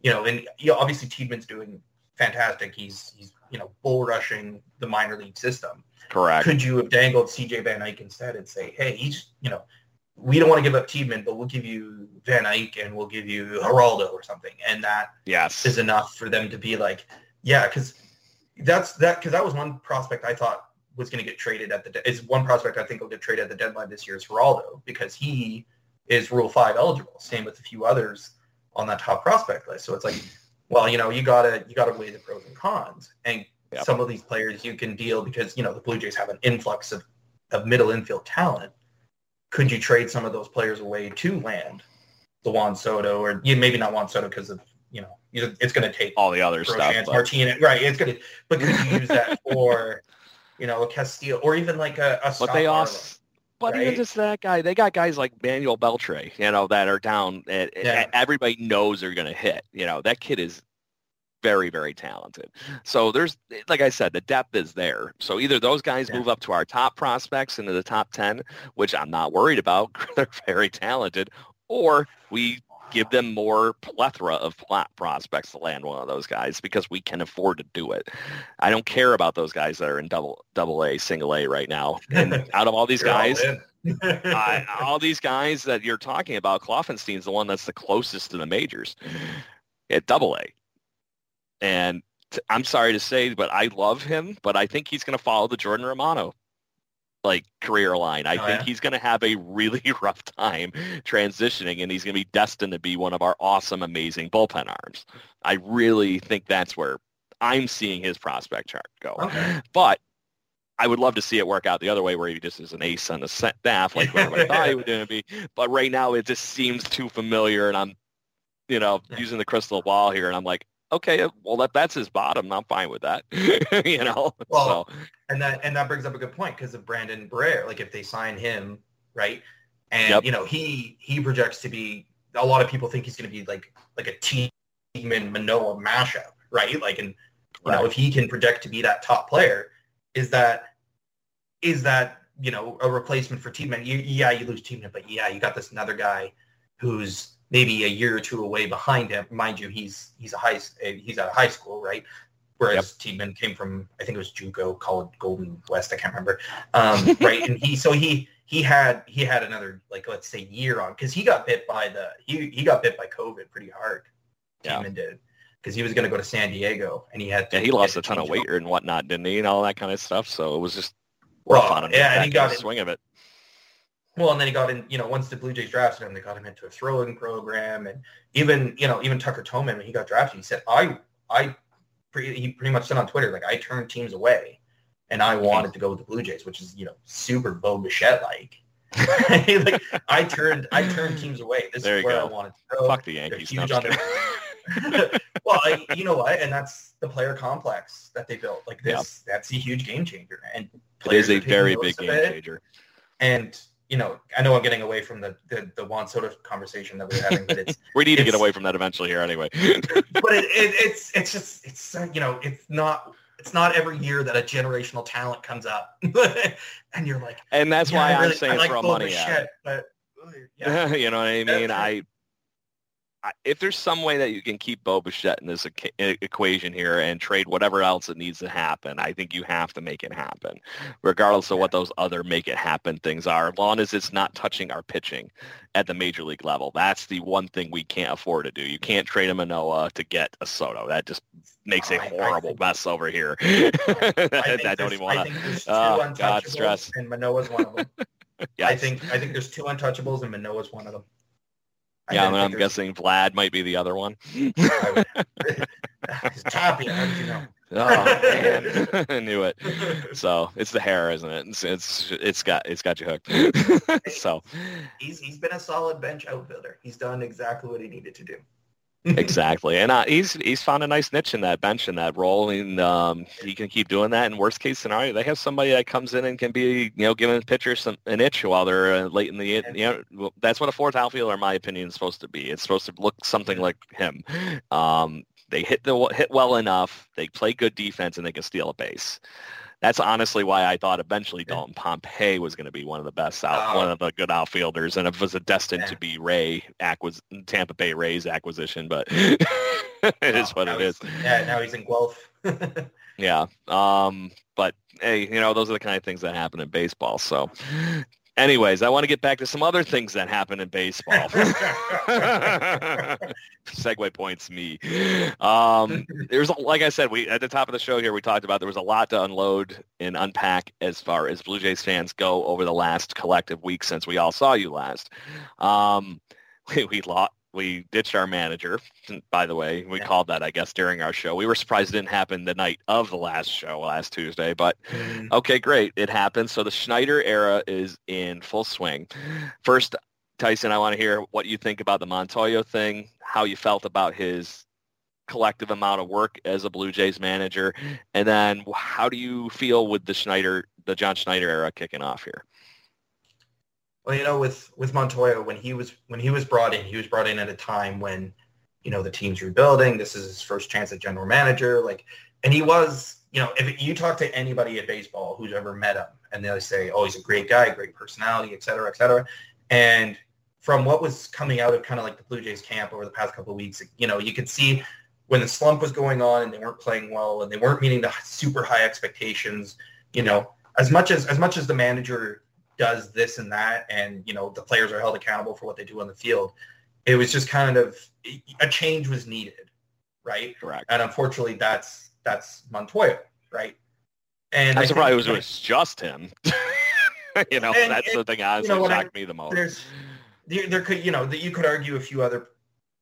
you know, and you know, obviously Tiedemann's doing fantastic. He's he's you know bull rushing the minor league system. Correct. Could you have dangled CJ Van Eyck instead and say, hey, he's you know, we don't want to give up Tiedemann, but we'll give you Van Eyck and we'll give you Hiraldo or something, and that yes is enough for them to be like, yeah, because that's that because that was one prospect I thought was going to get traded at the de- is one prospect I think will get traded at the deadline this year is Hiraldo because he is Rule Five eligible. Same with a few others on that top prospect list. So it's like, well, you know, you gotta you gotta weigh the pros and cons, and yep. some of these players you can deal because you know the Blue Jays have an influx of of middle infield talent. Could you trade some of those players away to land the Juan Soto or yeah, maybe not Juan Soto because of you know it's going to take all the other stuff, but... Martinez, right? It's going to, but could you use that <laughs> for you know, a Castillo or even like a, a But they also, but right? even just that guy, they got guys like Manuel Beltre, you know, that are down. At, yeah. Eh, everybody knows they're going to hit. You know, that kid is very, very talented. So there's, like I said, the depth is there. So either those guys yeah. move up to our top prospects into the top 10, which I'm not worried about. <laughs> They're very talented. Or we give them more plethora of plot prospects to land one of those guys because we can afford to do it. I don't care about those guys that are in double double A, single A right now. And <laughs> out of all these guys, all, I, <laughs> all these guys that you're talking about, Kloffenstein's the one that's the closest to the majors at double A. And I'm sorry to say, but I love him, but I think he's going to follow the Jordan Romano like career line. I oh, think yeah? he's going to have a really <laughs> rough time transitioning, and he's going to be destined to be one of our awesome, amazing bullpen arms. I really think that's where I'm seeing his prospect chart go. Okay. But I would love to see it work out the other way where he just is an ace on the staff like everybody thought he was going to be. But right now it just seems too familiar and I'm, you know, yeah. using the crystal ball here and I'm like, okay, uh, well that that's his bottom. I'm fine with that. <laughs> you know. Well, so. and that and that brings up a good point because of Brandon Barriera. Like if they sign him, right, and yep. you know he he projects to be. A lot of people think he's going to be like like a team and Manoah mashup, right? Like and you right. know if he can project to be that top player, is that is that you know a replacement for Tiedemann? You, yeah, you lose Tiedemann, but yeah, you got this another guy who's maybe a year or two away behind him. Mind you, he's he's a high he's at a high school, right? Whereas yep. Tiedemann came from I think it was JUCO, called Golden West, I can't remember, um, <laughs> right? and he so he he had he had another like let's say year on because he got bit by the he he got bit by COVID pretty hard. Yeah. Tiedemann did because he was going to go to San Diego and he had yeah he lost a ton of weight and whatnot, didn't he, and all that kind of stuff. So it was just rough well, on him. Yeah, and he got the swing of it. Well, and then he got in, you know, once the Blue Jays drafted him, they got him into a throwing program, and even, you know, even Tucker Toman when he got drafted, he said, "I, I," he pretty much said on Twitter, like, "I turned teams away, and I wanted to go with the Blue Jays," which is, you know, super Bo Bichette like. <laughs> like I turned, I turned teams away. This there is where go. I wanted to go. Fuck the Yankees. No, <laughs> <laughs> well, I, you know what, and that's the player complex that they built. Like this, that's a huge game changer, and it is a very big game changer. And you know, I know I'm getting away from the the, the Juan Soto conversation that we are having, but it's <laughs> we need to get away from that eventually here anyway. <laughs> but it, it, it's it's just it's uh, you know it's not it's not every year that a generational talent comes up, <laughs> and you're like, and that's yeah, why I'm saying I like throw money at it. But yeah. you know what I mean? I if there's some way that you can keep Bo Bichette in this equation here and trade whatever else it needs to happen, I think you have to make it happen, regardless of what those other make it happen things are. As long as it's not touching our pitching at the major league level, that's the one thing we can't afford to do. You can't trade a Manoah to get a Soto. That just makes a horrible think, mess over here. I, <laughs> I don't even want to. Oh, God, stress. And Manoah's one of them. <laughs> yes. I think I think there's two untouchables and Manoah's one of them. Yeah, I am guessing Vlad might be the other one. Choppy. How did you know? oh man, I <laughs> <laughs> knew it. So it's the hair, isn't it? It's it's, it's got it's got you hooked. <laughs> so he's he's been a solid bench outfielder. He's done exactly what he needed to do exactly, and uh, he's he's found a nice niche in that bench in that role, and um, he can keep doing that. In worst case scenario, they have somebody that comes in and can be you know giving pitchers some an itch while they're uh, late in the you know that's what a fourth outfielder, in my opinion, is supposed to be. It's supposed to look something like him. Um, they hit the hit well enough, they play good defense, and they can steal a base that's honestly why I thought eventually Dalton Pompey was going to be one of the best out, oh. one of the good outfielders, and it was a destined yeah. to be Ray acquis- Tampa Bay Rays acquisition, but it oh, is what it is. Yeah, now he's in Guelph. <laughs> yeah, um, but hey, you know those are the kind of things that happen in baseball. So Anyways, I want to get back to some other things that happen in baseball. <laughs> Segue points me. Um, there's like I said, we at the top of the show here we talked about there was a lot to unload and unpack as far as Blue Jays fans go over the last collective week since we all saw you last. Um, <laughs> we, we lost we ditched our manager. By the way, we yeah. called that, I guess, during our show. We were surprised it didn't happen the night of the last show last Tuesday, but mm. okay, great. It happened. So the Schneider era is in full swing. First, Tyson, I want to hear what you think about the Montoyo thing, how you felt about his collective amount of work as a Blue Jays manager, and then how do you feel with the Schneider, the John Schneider era kicking off here? Well, you know, with with Montoyo, when he was when he was brought in, he was brought in at a time when, you know, the team's rebuilding. This is his first chance at general manager. Like, and he was, you know, if you talk to anybody at baseball who's ever met him, and they say, "Oh, he's a great guy, great personality, et cetera, et cetera," and from what was coming out of kind of like the Blue Jays camp over the past couple of weeks, you know, you could see when the slump was going on and they weren't playing well and they weren't meeting the super high expectations. You know, as much as as much as the manager does this and that and you know the players are held accountable for what they do on the field it was just kind of a change was needed right correct and unfortunately that's that's Montoyo, right? And I'm surprised it was, just him. <laughs> you know, and, that's and, the thing honestly you know, shocked I, me the most. There's, there, there could, you know, that you could argue a few other,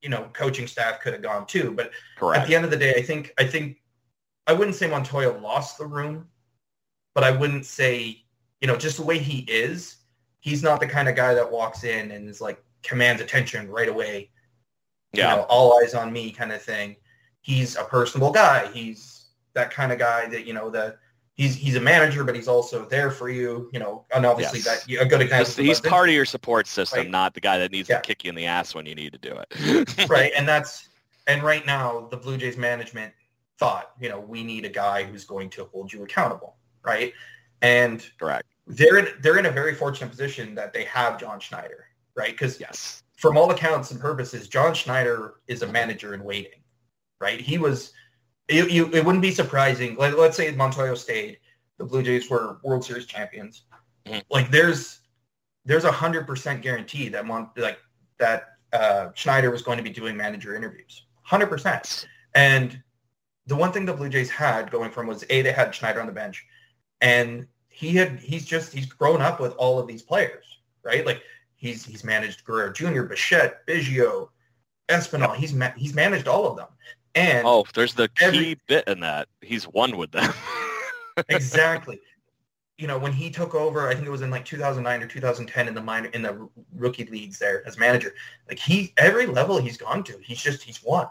you know, coaching staff could have gone too. But Correct. at the end of the day, I think, I think, I wouldn't say Montoyo lost the room, but I wouldn't say, you know, just the way he is, he's not the kind of guy that walks in and is like commands attention right away. Yeah. You know, all eyes on me kind of thing. He's a personable guy. He's that kind of guy that, you know, the he's he's a manager, but he's also there for you, you know, and obviously yes. that a good example. He's, he's part of your support system, right? not the guy that needs yeah. to kick you in the ass when you need to do it. <laughs> right. And that's <laughs> and right now the Blue Jays management thought, you know, we need a guy who's going to hold you accountable. Right. And correct. They're in they're in a very fortunate position that they have John Schneider, right? Because yes, from all accounts and purposes, John Schneider is a manager in waiting, right? He was it, you, it wouldn't be surprising. Let, us say Montoyo stayed, the Blue Jays were World Series champions. Mm-hmm. Like there's there's a hundred percent guarantee that Mon, like that uh, Schneider was going to be doing manager interviews, hundred percent. And the one thing the Blue Jays had going from was a they had Schneider on the bench, and he had he's just he's grown up with all of these players, right? Like he's he's managed Guerrero Jr., Bichette, Biggio, Espinal. He's ma- he's managed all of them. And oh, there's the key every, bit in that. He's won with them. <laughs> exactly. You know, when he took over, I think it was in like 2009 or 2010 in the minor in the rookie leagues there as manager. Like he every level he's gone to, he's just he's won.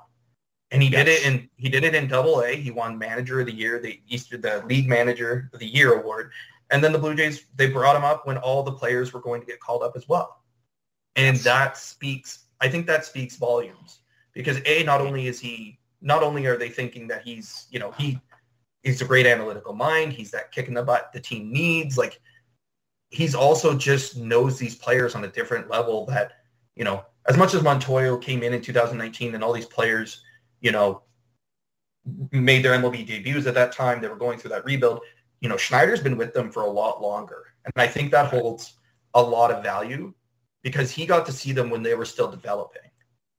And he yes. did it in he did it in double A. He won manager of the year, the Easter the league manager of the year award. And then the Blue Jays, they brought him up when all the players were going to get called up as well. And that speaks, I think that speaks volumes because A, not only is he not only are they thinking that he's, you know, he he's a great analytical mind, he's that kick in the butt the team needs, like he's also just knows these players on a different level that, you know, as much as Montoyo came in in 2019 and all these players, you know, made their MLB debuts at that time, they were going through that rebuild. You know, Schneider's been with them for a lot longer. And I think that holds a lot of value because he got to see them when they were still developing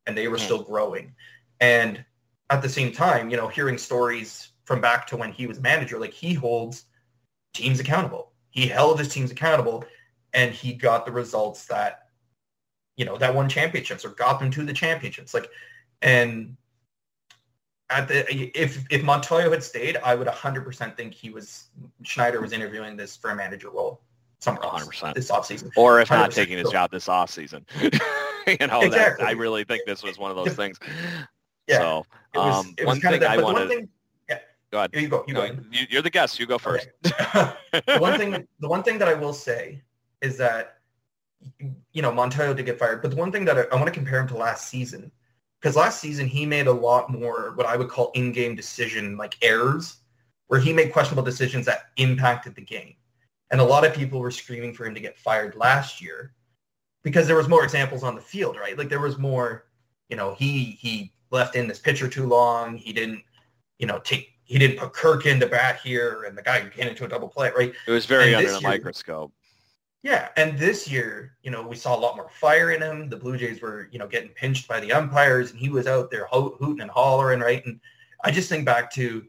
and they were mm-hmm. still growing. And at the same time, you know, hearing stories from back to when he was manager, like he holds teams accountable. He held his teams accountable and he got the results that, you know, that won championships or got them to the championships. Like, and at the, if, if Montoyo had stayed, I would 100% think he was, Schneider was interviewing this for a manager role somewhere 100%. this offseason. Or if not taking his job this offseason. <laughs> you know, exactly. I really think this was one of those things. Yeah. So was, um, one thing I wanted. Thing, yeah. Go ahead. You go. You no, go. You, are the guest. You go first. Okay. <laughs> the one thing. The one thing that I will say is that you know Montoyo did get fired, but the one thing that I, I want to compare him to last season because last season he made a lot more what I would call in-game decision like errors, where he made questionable decisions that impacted the game, and a lot of people were screaming for him to get fired last year because there was more examples on the field, right? Like there was more, you know, he he left in this pitcher too long. He didn't, you know, take he didn't put Kirk in into bat here, and the guy get into a double play, right? It was very and under the year, microscope. Yeah, and this year, you know, we saw a lot more fire in him. The Blue Jays were, you know, getting pinched by the umpires, and he was out there ho- hooting and hollering, right? And I just think back to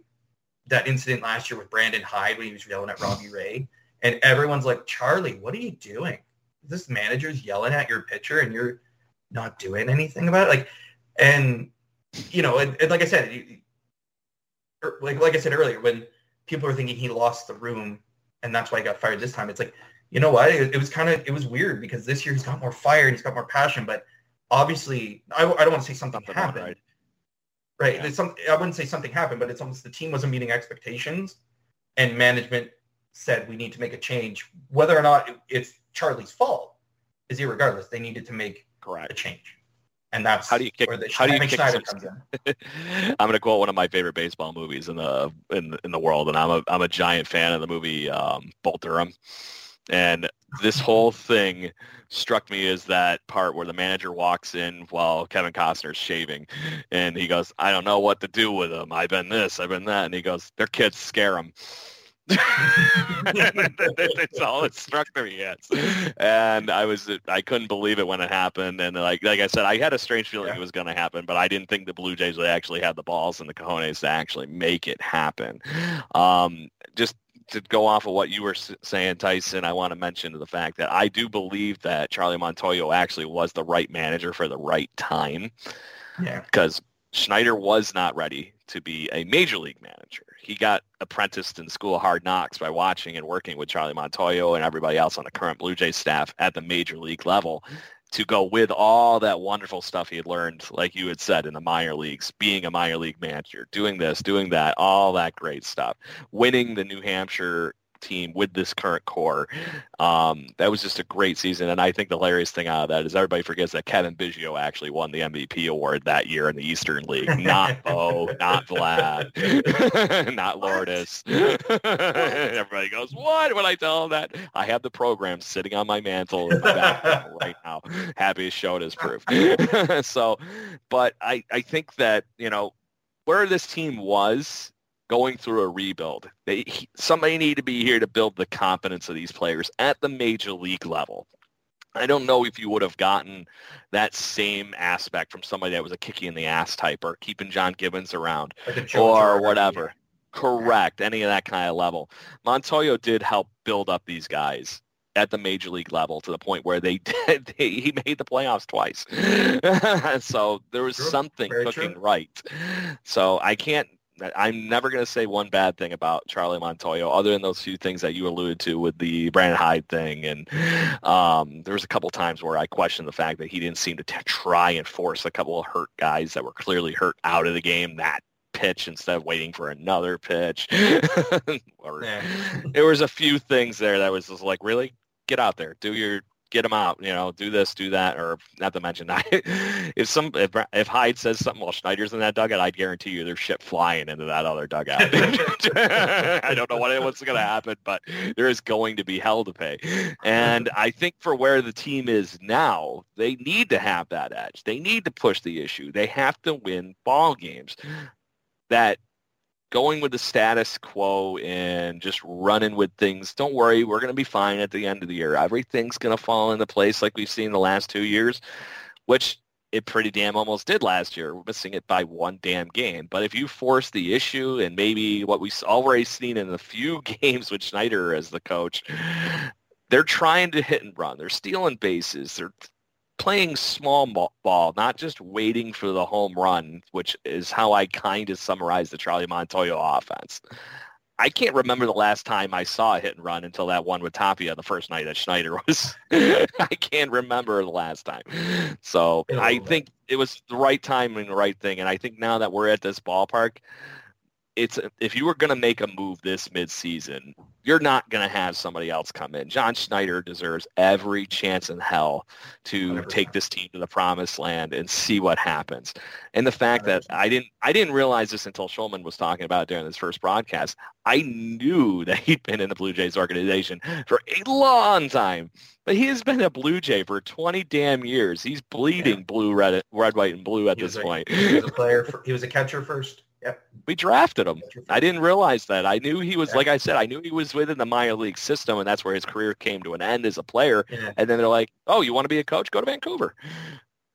that incident last year with Brandon Hyde when he was yelling at Robbie Ray, and everyone's like, "Charlie, what are you doing? This manager's yelling at your pitcher, and you're not doing anything about it." Like, and you know, and, and like I said, er, like like I said earlier, when people were thinking he lost the room and that's why he got fired this time, it's like, you know what? It, it was kind of it was weird because this year he's got more fire and he's got more passion, but obviously, I, I don't want to say something, something happened. Right. Right. Yeah. Some, I wouldn't say something happened, but it's almost the team wasn't meeting expectations, and management said we need to make a change. Whether or not it, it's Charlie's fault is irregardless. They needed to make Correct. a change and that's how do you kick? Where the, how do you kick in. <laughs> I'm going to quote one of my favorite baseball movies in the in in the world, and I'm a I'm a giant fan of the movie um, Bull Durham. And this whole thing struck me as that part where the manager walks in while Kevin Costner's shaving, and he goes, "I don't know what to do with them. I've been this, I've been that," and he goes, "Their kids scare them." <laughs> That's all it struck me as. And I was I couldn't believe it when it happened. And like like I said, I had a strange feeling yeah. it was going to happen, but I didn't think the Blue Jays would actually have the balls and the cojones to actually make it happen. Um, just to go off of what you were saying, Tyson, I want to mention the fact that I do believe that Charlie Montoyo actually was the right manager for the right time. Yeah. Because Schneider was not ready to be a major league manager. He got apprenticed in School Hard Knocks by watching and working with Charlie Montoyo and everybody else on the current Blue Jays staff at the major league level to go with all that wonderful stuff he had learned, like you had said, in the minor leagues, being a minor league manager, doing this, doing that, all that great stuff, winning the New Hampshire team with this current core. Um, that was just a great season. And I think the hilarious thing out of that is everybody forgets that Cavan Biggio actually won the MVP award that year in the Eastern League. <laughs> Not Bo, not Vlad, <laughs> not Lourdes. <laughs> everybody goes, what? When I tell them that, I have the program sitting on my mantle right now. Happy to show it as proof. so, but I, I think that, you know, where this team was going through a rebuild. They, he, somebody need to be here to build the confidence of these players at the major league level. I don't know if you would have gotten that same aspect from somebody that was a kicky in the ass type or keeping John Gibbons around like or whatever. Correct. Any of that kind of level. Montoyo did help build up these guys at the major league level to the point where they <laughs> did they, he made the playoffs twice. <laughs> so there was true. something Very cooking true. right. So I can't I'm never going to say one bad thing about Charlie Montoyo, other than those few things that you alluded to with the Brandon Hyde thing. And um, there was a couple times where I questioned the fact that he didn't seem to t- try and force a couple of hurt guys that were clearly hurt out of the game that pitch instead of waiting for another pitch. <laughs> or, yeah. there was a few things there that was just like, really, get out there, do your get them out, you know, do this, do that, or not to mention <laughs> that if some if, if Hyde says something while Schneider's in that dugout, I guarantee you there's shit flying into that other dugout. <laughs> I don't know what what's going to happen, but there is going to be hell to pay. And I think for where the team is now, they need to have that edge. They need to push the issue. They have to win ball games. That going with the status quo and just running with things. Don't worry, we're going to be fine at the end of the year. Everything's going to fall into place like we've seen the last two years, which it pretty damn almost did last year, We're missing it by one damn game. But if you force the issue and maybe what we've already seen in a few <laughs> games with Schneider as the coach, they're trying to hit and run. They're stealing bases. They're playing small ball, not just waiting for the home run, which is how I kind of summarize the Charlie Montoyo offense. I can't remember the last time I saw a hit and run until that one with Tapia the first night that Schneider <laughs> was. I can't remember the last time. So I think it was the right time and the right thing. And I think now that we're at this ballpark, it's if you were going to make a move this midseason, you're not going to have somebody else come in. John Schneider deserves every chance in hell to 100%. take this team to the promised land and see what happens. And the fact 100%. that I didn't I didn't realize this until Shulman was talking about it during this first broadcast. I knew <laughs> that he'd been in the Blue Jays organization for a long time. But he has been a Blue Jay for 20 damn years. He's bleeding yeah. blue, red, red, white, and blue at he this a, point. He was a <laughs> player. For, he was a catcher first. Yep. We drafted him. I didn't realize that. I knew he was, yeah. like I said, I knew he was within the minor league system, and that's where his career came to an end as a player. Yeah. And then they're like, "Oh, you want to be a coach? Go to Vancouver."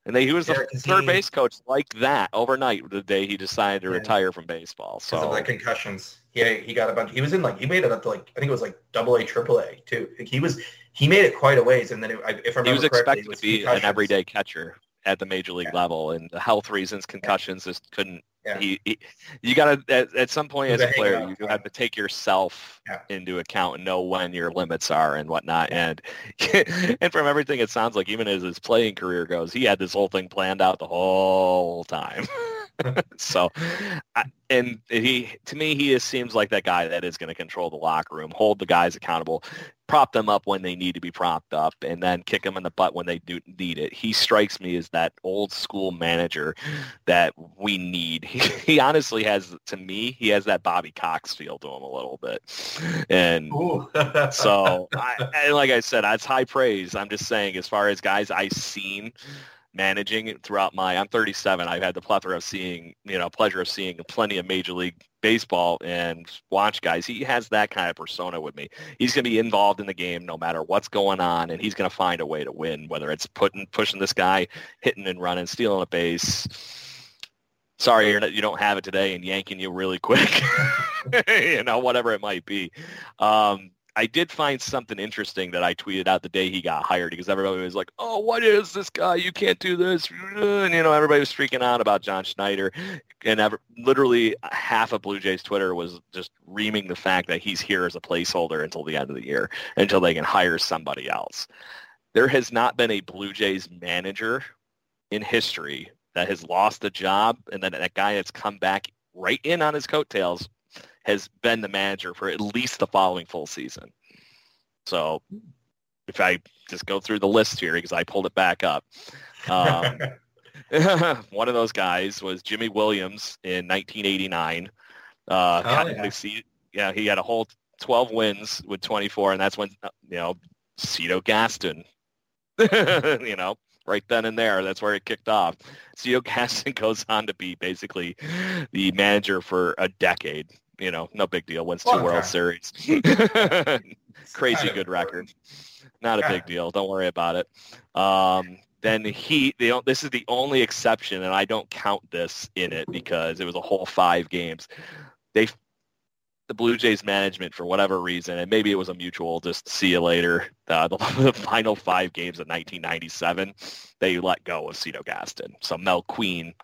And they, he was yeah, the third he, base coach like that overnight the day he decided to retire from baseball. So of the concussions, yeah, he got a bunch. He was in like he made it up to like I think it was like Double A, Triple A too. Like, he was he made it quite a ways, and then it, if I remember he was expected to be an everyday catcher at the major league level, and the health reasons, concussions just couldn't yeah. He, he, you got to at, at, some point as a player, you have to take yourself yeah. into account and know when your limits are and whatnot. And <laughs> and from everything, it sounds like even as his playing career goes, he had this whole thing planned out the whole time. <laughs> so, I, and he to me, he is, seems like that guy that is going to control the locker room, hold the guys accountable, prop them up when they need to be propped up, and then kick them in the butt when they do need it. He strikes me as that old school manager that we need. <laughs> He, he honestly has, to me, he has that Bobby Cox feel to him a little bit, and so, <laughs> I, and like I said, that's high praise. I'm just saying, as far as guys I've seen managing throughout my I'm 37. I've had the plethora of seeing, you know, pleasure of seeing plenty of major league baseball and watch guys. He has that kind of persona with me. He's going to be involved in the game no matter what's going on and he's going to find a way to win whether it's putting pushing this guy, hitting and running, stealing a base. Sorry, you're not, you don't have it today and yanking you really quick. <laughs> you know, whatever it might be. Um, I did find something interesting that I tweeted out the day he got hired because everybody was like, "Oh, what is this guy? You can't do this." And you know, everybody was freaking out about John Schneider, and ever, literally half of Blue Jays Twitter was just reaming the fact that he's here as a placeholder until the end of the year, until they can hire somebody else. There has not been a Blue Jays manager in history that has lost a job, and then that guy that's come back right in on his coattails has been the manager for at least the following full season. So if I just go through the list here because I pulled it back up. Um, <laughs> <laughs> one of those guys was Jimmy Williams in 1989. Uh, oh, yeah. See, yeah, he had a whole 12 wins with 24, and that's when uh, you know Cito Gaston, <laughs> you know, right then and there. That's where it kicked off. Cito Gaston goes on to be basically the manager for a decade you know, no big deal. Wins two okay. World Series. <laughs> <laughs> Crazy good record. Not a big deal. Don't worry about it. Um, then he, the, this is the only exception, and I don't count this in it because it was a whole five games. They, the Blue Jays management, for whatever reason, and maybe it was a mutual, just see you later. Uh, the, <laughs> the, final five games of 1997, they let go of Cito Gaston. So Mel Queen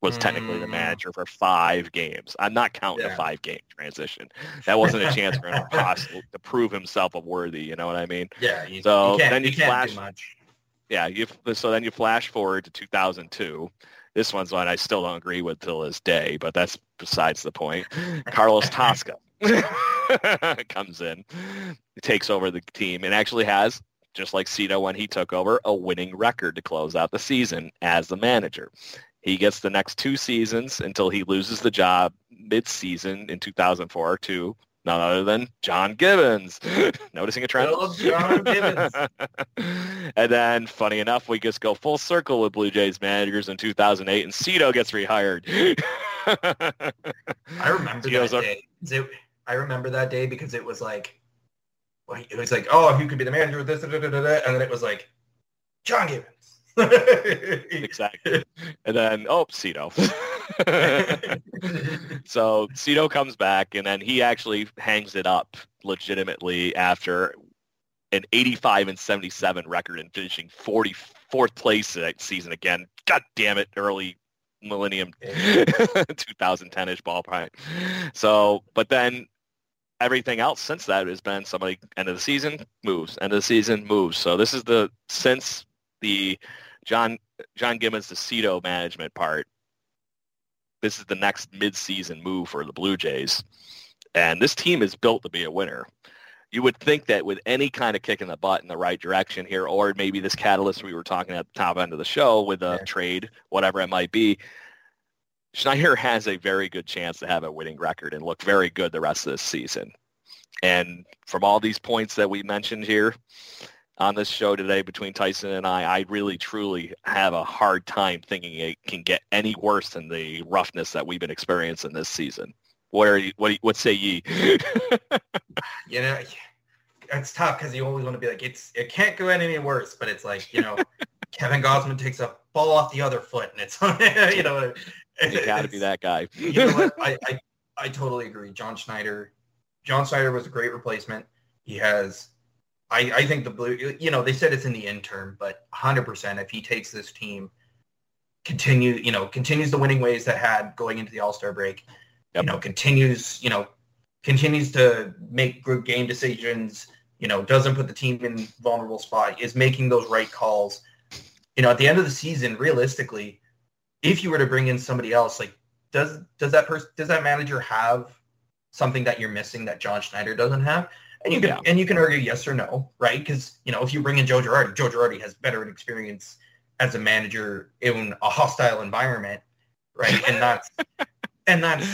was technically the mm. manager for five games. I'm not counting yeah. the five game transition. That wasn't a chance for him <laughs> to, to prove himself a worthy. You know what I mean? Yeah. You, so you then you, you flash. Yeah. You so then you flash forward to 2002. This one's one I still don't agree with till this day, but that's besides the point. Carlos <laughs> Tosca <laughs> comes in, takes over the team, and actually has just like Cito when he took over, a winning record to close out the season as the manager. He gets the next two seasons until he loses the job mid-season in 2004 to none other than John Gibbons. <laughs> Noticing a trend? John Gibbons. <laughs> and then, funny enough, we just go full circle with Blue Jays managers in 2008, and Cito gets rehired. <laughs> I remember Cito's that day. It, I remember that day because it was like, it was like, oh, you could be the manager of this, da, da, da, and then it was like, John Gibbons <laughs> exactly. And then, oh, Cito. <laughs> so Cito comes back, and then he actually hangs it up legitimately after an 85 and 77 record and finishing 44th place that season again. God damn it, early millennium <laughs> 2010-ish ballpark. So, but then everything else since that has been somebody end of the season moves, end of the season moves. So this is the since the John John Gibbons the Cito management part. This is the next mid-season move for the Blue Jays, and this team is built to be a winner. You would think that with any kind of kick in the butt in the right direction here, or maybe this catalyst we were talking at the top end of the show with a yeah. trade, whatever it might be, Schneider has a very good chance to have a winning record and look very good the rest of this season. And from all these points that we mentioned here, on this show today between Tyson and I, I really truly have a hard time thinking it can get any worse than the roughness that we've been experiencing this season. What are you, what, what say ye? <laughs> you know, it's tough because you always want to be like, it's it can't go any worse, but it's like, you know, <laughs> Kevin Gausman takes a ball off the other foot and it's, <laughs> you know, you got to be that guy. you know what? I, I, I totally agree. John Schneider, John Schneider was a great replacement. He has I, I think the blue, you know, they said it's in the interim, but 100% if he takes this team, continue, you know, continues the winning ways that had going into the All-Star break, yep. you know, continues, you know, continues to make good game decisions, you know, doesn't put the team in vulnerable spot, is making those right calls. You know, at the end of the season, realistically, if you were to bring in somebody else, like does does that person does that manager have something that you're missing that John Schneider doesn't have? And you can yeah. and you can argue yes or no, right? Because you know if you bring in Joe Girardi, Joe Girardi has better experience as a manager in a hostile environment, right? And that's <laughs> and that's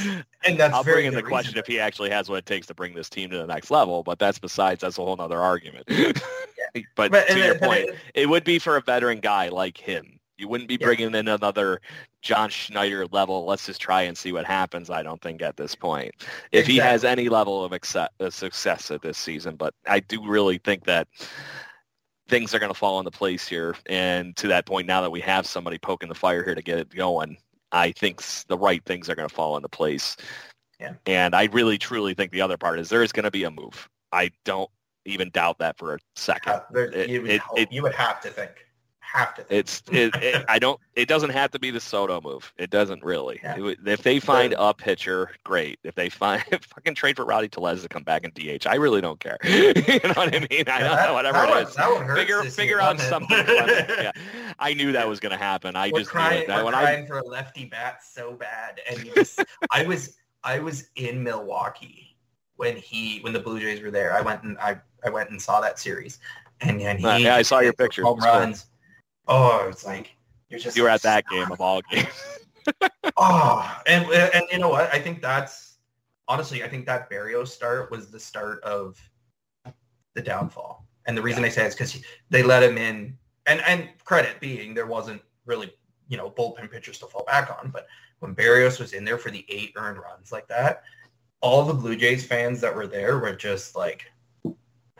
and that's I'll very bring in the question reason. if he actually has what it takes to bring this team to the next level. But that's besides. That's a whole other argument. <laughs> but, But- to your point, it would be for a veteran guy like him. You wouldn't be Yeah. bringing in another John Schneider level. Let's just try and see what happens. I don't think at this point, if he has any level of uh, success at this season, but I do really think that things are going to fall into place here. And to that point, now that we have somebody poking the fire here to get it going, I think the right things are going to fall into place. Yeah. And I really, truly think the other part is there is going to be a move. I don't even doubt that for a second. Uh, there- It- you, would it- it- you would have to think. Have to. It's it, it, I don't. It doesn't have to be the Soto move. It doesn't really. Yeah. It if they find a pitcher, great. If they find <laughs> fucking trade for Rowdy Tellez to come back in DH, I really don't care. <laughs> you know what I mean? I don't that- know. Whatever that it one- that one Figure figure out something. yeah, <laughs> I knew that was going to happen. I we're just crying, knew it. I- we're when I crying for a lefty bat so bad, and you just, I was, I was in Milwaukee when he, when the Blue Jays were there. I went and I, I went and saw that series, and and he, yeah, I saw your picture. Home It's cool. Oh, it's like you're just you were at that stop. game of all games. <laughs> Oh, and and you know what? I think that's honestly, I think that Berrios start was the start of the downfall. And the reason I say it is because they let him in, and and credit being there wasn't really you know bullpen pitchers to fall back on, but when Berrios was in there for the eight earned runs like that, all the Blue Jays fans that were there were just like,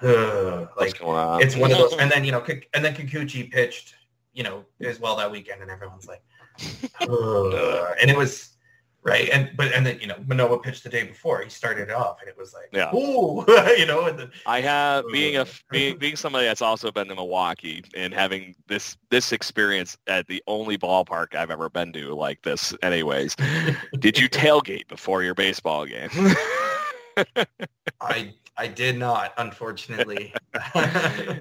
"Ugh," like it's one of those. And then you know, and then Kikuchi pitched, you know, as well that weekend, and everyone's like, <laughs> and it was right. And but and then you know, Manoah pitched the day before. He started it off, and it was like, Yeah. ooh, <laughs> you know, and then, I have being a <laughs> being being somebody that's also been to Milwaukee and having this this experience at the only ballpark I've ever been to like this. Anyways, did you tailgate before your baseball game? I I did not, unfortunately. <laughs> <laughs>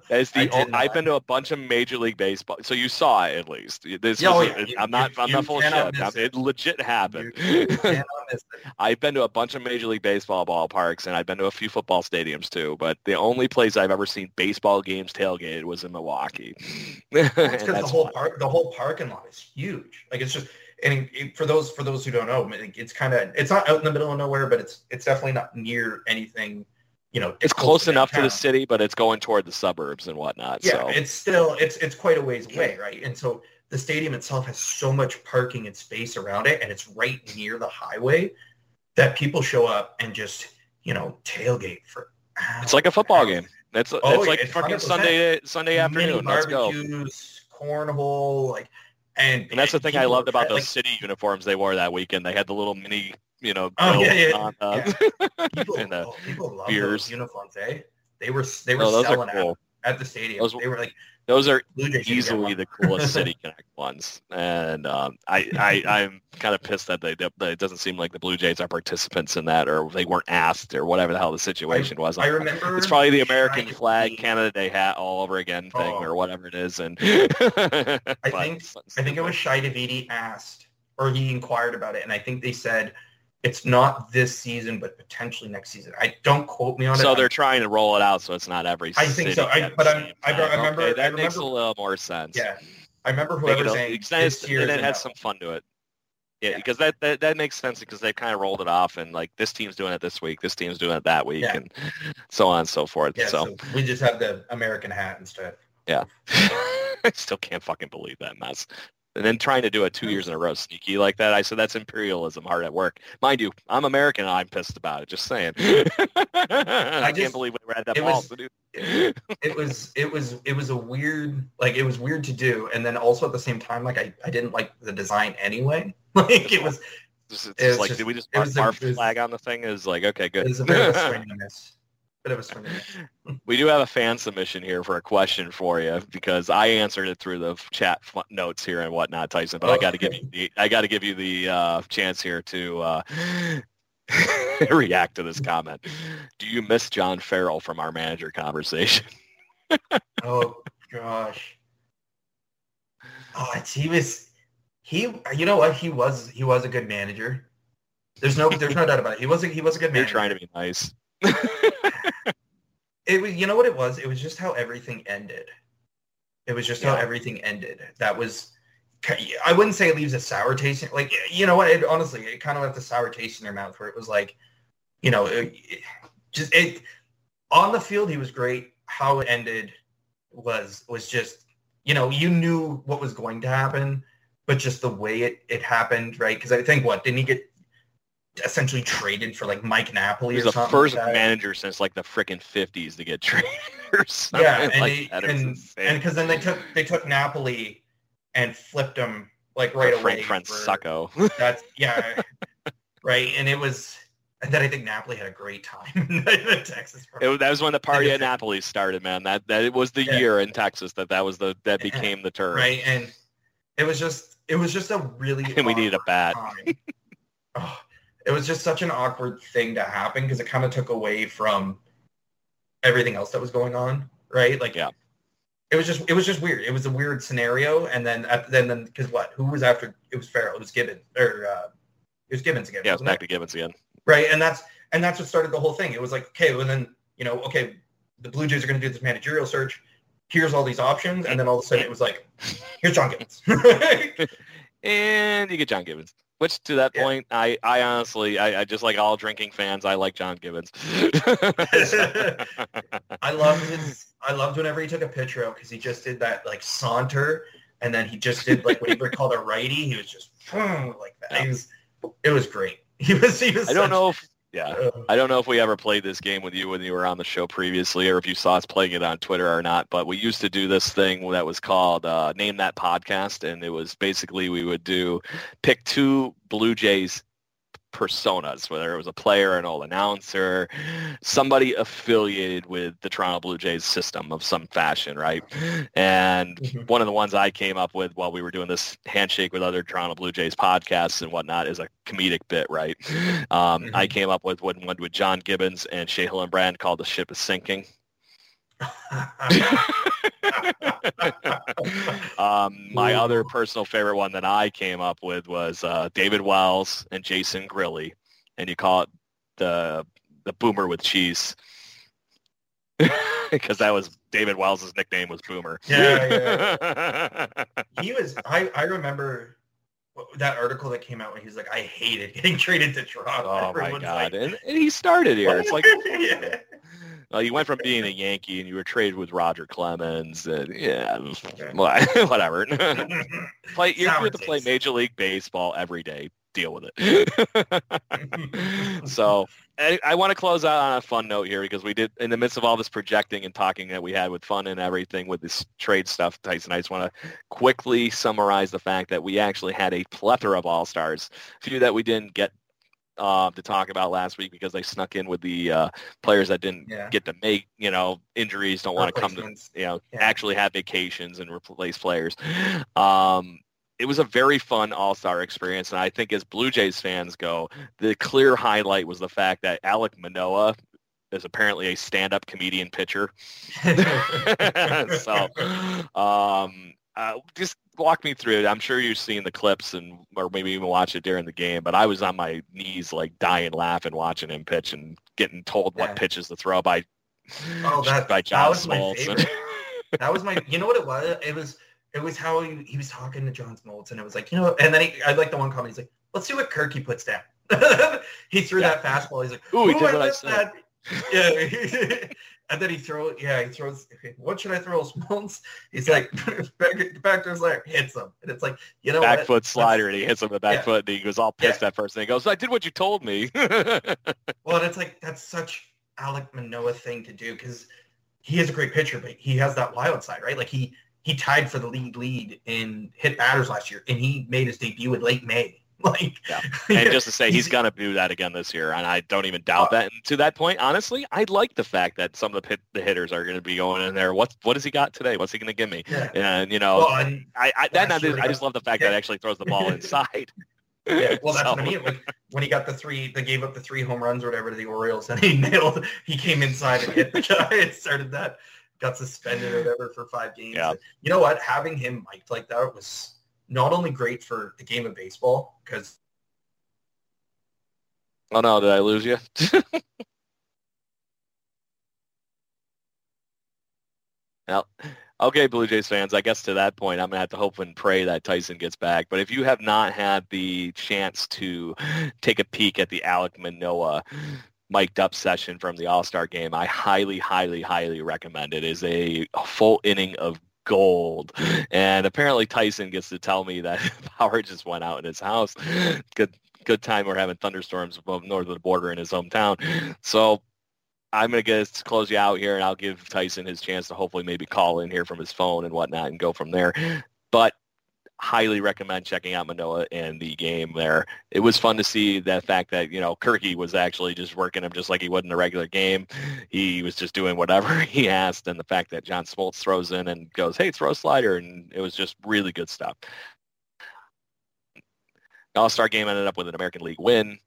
As I the o- I've been to a bunch of Major League Baseball, so you saw it at least. This Yeah, oh, was, yeah, you- I'm not you- I'm not full of shit. It. it legit happened. You it. <laughs> I've been to a bunch of Major League Baseball ballparks, and I've been to a few football stadiums too. But the only place I've ever seen baseball games tailgated was in Milwaukee. Well, it's because the whole park, the whole parking lot is huge. Like it's just, and for those for those who don't know, it's kind of it's not out in the middle of nowhere, but it's it's definitely not near anything. You know, It's close enough to the city, but it's going toward the suburbs and whatnot. Yeah, so it's still it's it's quite a ways away, right? And so the stadium itself has so much parking and space around it, and it's right near the highway that people show up and just you know tailgate for. it's like a football game. It's Oh, it's like it's fucking 100%. Sunday Sunday afternoon. Let's go. barbecues, cornhole, like, and And that's the thing I loved about those city uniforms they wore that weekend. They had the little mini, you know, Oh, yeah, yeah, on, uh, <laughs> people, and, uh, people love beers. those uniforms, eh? They were they were are selling cool. out at the stadium. Those- they were like Those are Blue Jays should get easily the coolest <laughs> City Connect ones, and um, I, I I'm kind of pissed that they that it doesn't seem like the Blue Jays are participants in that, or they weren't asked, or whatever the hell the situation was. I remember it's probably the American flag be- Canada Day hat all over again thing, Oh. or whatever it is, and I <laughs> I think I think it was Shi Davidi asked or he inquired about it, and I think they said it's not this season, but potentially next season. I don't quote me on it. So they're trying to roll it out so it's not every. Season. I think so. I- but I'm- I- I remember- Okay, that I makes a little more sense. yeah. I remember whoever saying nice, this year and it has some fun to it. Yeah, Yeah. because that, that that makes sense because they've kind of rolled it off and like this team's doing it this week, this team's doing it that week, Yeah. and so on and so forth. Yeah, so, so we just have the American hat instead. yeah, <laughs> I still can't fucking believe that mess. And then trying to do it two years in a row sneaky like that, I said that's imperialism, hard at work. Mind you, I'm American and I'm pissed about it. Just saying. I, <laughs> can't believe we were at that it was- to do. it was it was it was a weird like it was weird to do and then also at the same time like i, I didn't like the design anyway <laughs> like it was Just, it's It was like, just- did we just it barf was- flag on the thing? Is like, okay, good. it was a bit of a swing and miss bit of a swing and a miss We do have a fan submission here for a question for you because I answered it through the chat f- notes here and whatnot, Tyson. But I got to give you the I got to give you the uh, chance here to uh, <laughs> react to this comment. Do you miss John Farrell from our manager conversation? <laughs> oh gosh oh it's, he was he you know what he was he was a good manager there's no there's no doubt about it he was a, he was a good You're manager trying to be nice. <laughs> it was you know what it was it was just how everything ended it was just how everything ended that was I wouldn't say it leaves a sour taste. Like you know what? It, honestly, it kind of left a sour taste in your mouth where it was like, you know, it, it, just it on the field he was great. How it ended was was just you know you knew what was going to happen, but just the way it it happened, right? Because I think what didn't he get essentially traded for like Mike Napoli? He's the first like manager since like the freaking fifties to get <laughs> traded. yeah, and like and because then they took they took Napoli and flipped him like right for away. Frank Francisco. That's <laughs> yeah, right. And it was, and then I think Napoli had a great time <laughs> in Texas. It, that was when the party at Napoli started, man. That that it was the Yeah. year in Texas that that was the that became the term. right, and it was just it was just a really And we needed a bat. time. Oh, it was just such an awkward thing to happen because it kind of took away from everything else that was going on, right? Like Yeah. It was just it was just weird. It was a weird scenario, and then at- then then because what? Who was after? It was Farrell. It was Gibbons or uh, it was Gibbons again. Yeah, it? back to Gibbons again. right? And that's and that's what started the whole thing. It was like, okay, well then, you know, okay, the Blue Jays are going to do this managerial search. Here's all these options, and then all of a sudden it was like, here's John Gibbons. <laughs> <laughs> And you get John Gibbons. Which to that Yeah. point, I, I honestly, I, I just like all drinking fans, I like John Gibbons. <laughs> I loved his. <laughs> I loved whenever he took a picture out because he just did that like saunter, and then he just did like what he called a righty. He was just <laughs> like that. He was. It was great. He was. He was. I don't know if, yeah, uh, I don't know if we ever played this game with you when you were on the show previously, or if you saw us playing it on Twitter or not. But we used to do this thing that was called uh, Name That Podcast, and it was basically we would do pick two Blue Jays personas, whether it was a player, an old announcer, somebody affiliated with the Toronto Blue Jays system of some fashion, right? And Mhm. one of the ones I came up with while we were doing this handshake with other Toronto Blue Jays podcasts and whatnot is a comedic bit, right? Um, I Mhm. came up with one, one with John Gibbons and Shea Hillenbrand called "The Ship is Sinking." <laughs> <laughs> <laughs> um, my Ooh. other personal favorite one that I came up with was uh, David Wells and Jason Grilli, and you call it the the Boomer with cheese. <laughs> Because that was David Wells' nickname was Boomer. Yeah, <laughs> he was. I I remember that article that came out when he was like, I hated getting traded to Toronto. oh my God! like, and, and he started here. It's like Yeah. Well, you went from being a <laughs> Yankee and you were traded with Roger Clemens. And yeah, <laughs> <laughs> whatever. play, you're here to play. Major League Baseball every day. Deal with it. so I, I want to close out on a fun note here because we did, in the midst of all this projecting and talking that we had with fun and everything with this trade stuff, Tyson, I just want to quickly summarize the fact that we actually had a plethora of all-stars, a few that we didn't get uh, to talk about last week because they snuck in with the uh, players that didn't Yeah. get to make, you know, injuries, don't want to come to, you know, Yeah. actually have vacations and replace players. Um, it was a very fun all-star experience, and I think as Blue Jays fans go, the clear highlight was the fact that Alek Manoah is apparently a stand-up comedian pitcher. <laughs> <laughs> so, um, uh, just walk me through it. I'm sure you've seen the clips and or maybe even watch it during the game, but I was on my knees like dying laughing watching him pitch and getting told Yeah. what pitches to throw by Oh, that- <laughs> by that John was my Smoltz. favorite. that was my. You know what it was? It was. It was how he, he was talking to John Smoltz, and it was like, you know, and then he, I like the one comment. He's like, "Let's see what Kirky puts down." <laughs> he threw Yeah. that fastball. He's like, Ooh, he "Ooh, did what I said." that." <laughs> Yeah, and then he throws, Yeah, he throws. What should I throw, <laughs> Smoltz? He's like, <laughs> back, his lair, hits him, and it's like, you know, back what? foot slider and he hits him with the back Yeah. foot and he goes all pissed at first and he goes, I did what you told me. <laughs> Well, and it's like that's such Alek Manoah thing to do because he is a great pitcher, but he has that wild side, right? Like he he tied for the league lead in hit batters last year, and he made his debut in late May. <laughs> Like, Yeah. <laughs> and just to say he's He's- going to do that again this year, and I don't even doubt Uh, that. And to that point, honestly, I like the fact that some of the, hit, the hitters are going to be going in there. What what has he got today? What's he going to give me? yeah. And you know, Well, and, I I, then I, just- I just love the fact that yeah. he actually throws the ball <laughs> inside. yeah, well, that's So- what I mean. Like when he got the three, they gave up the three home runs or whatever to the Orioles, and he nailed. He came inside and hit the guy and started that. Got suspended or whatever for five games. Yeah. You know what? Having him mic'd like that was not only great for the game of baseball because Oh no, did I lose you? <laughs> well, Okay, Blue Jays fans, I guess to that point, I'm to have to hope and pray that Tyson gets back. But if you have not had the chance to take a peek at the Alek Manoah mic'd up session from the All-Star game, I highly, highly, highly recommend it. It is a full inning of gold. And apparently Tyson gets to tell me that <laughs> power just went out in his house. Good good time we're having thunderstorms above north of the border in his hometown. So I'm going to get close you out here, and I'll give Tyson his chance to hopefully maybe call in here from his phone and whatnot and go from there. But highly recommend checking out Manoah and the game there. It was fun to see that fact that, you know, Kirky was actually just working him just like he would in a regular game. He was just doing whatever <laughs> he asked. And the fact that John Smoltz throws in and goes, hey, throw a slider. And it was just really good stuff. All-Star game ended up with an American League win.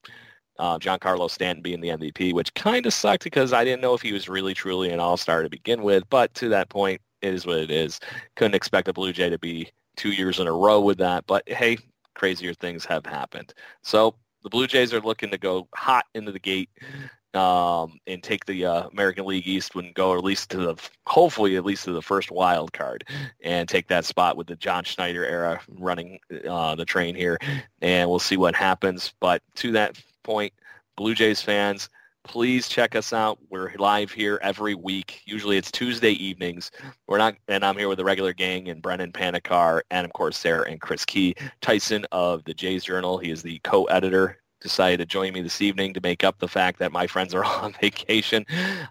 Uh, Carlos Stanton being the MVP, which kind of sucked because I didn't know if he was really truly an all-star to begin with. But to that point, it is what it is. Couldn't expect a Blue Jay to be two years in a row with that. But hey, crazier things have happened. So the Blue Jays are looking to go hot into the gate um, and take the uh, American League East and go at least to the hopefully at least to the first wild card and take that spot with the John Schneider era running uh, the train here, and we'll see what happens. But to that point, Blue Jays fans, please check us out. We're live here every week. Usually it's Tuesday evenings. We're not, and I'm here with the regular gang and Brennan Panikar and of course Sarah and Chris Key. Tyson of the Jays Journal. He is the co-editor. Decided to join me this evening to make up the fact that my friends are <laughs> on vacation.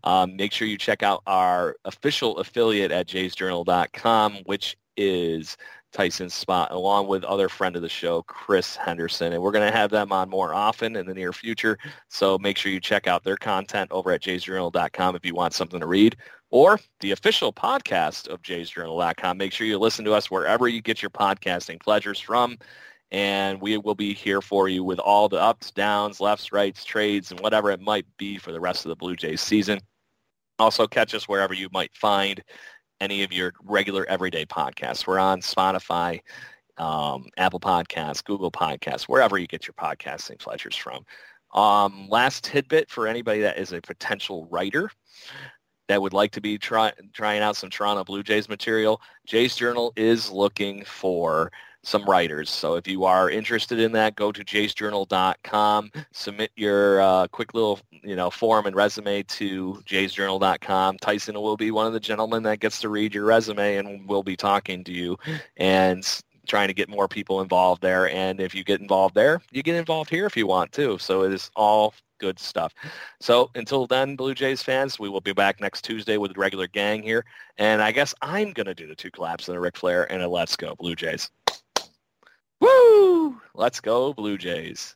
Um, make sure you check out our official affiliate at jaysjournal.com, which is Tyson spot, along with other friend of the show, Chris Henderson. And we're going to have them on more often in the near future. So make sure you check out their content over at jaysjournal.com if you want something to read or the official podcast of jaysjournal.com. Make sure you listen to us wherever you get your podcasting pleasures from. And we will be here for you with all the ups, downs, lefts, rights, trades, and whatever it might be for the rest of the Blue Jays season. Also catch us wherever you might find any of your regular everyday podcasts. We're on Spotify, um, Apple Podcasts, Google Podcasts, wherever you get your podcasting pleasures from. Um, last tidbit for anybody that is a potential writer that would like to be try, trying out some Toronto Blue Jays material, Jays Journal is looking for some writers. So if you are interested in that, go to jaysjournal.com, submit your uh, quick little you know form and resume to jaysjournal.com. Tyson will be one of the gentlemen that gets to read your resume and will be talking to you and trying to get more people involved there. And if you get involved there, you get involved here if you want to. So it is all good stuff. So until then, Blue Jays fans, we will be back next Tuesday with the regular gang here. And I guess I'm going to do the two claps and a Ric Flair and a let's go Blue Jays. Woo! Let's go, Blue Jays.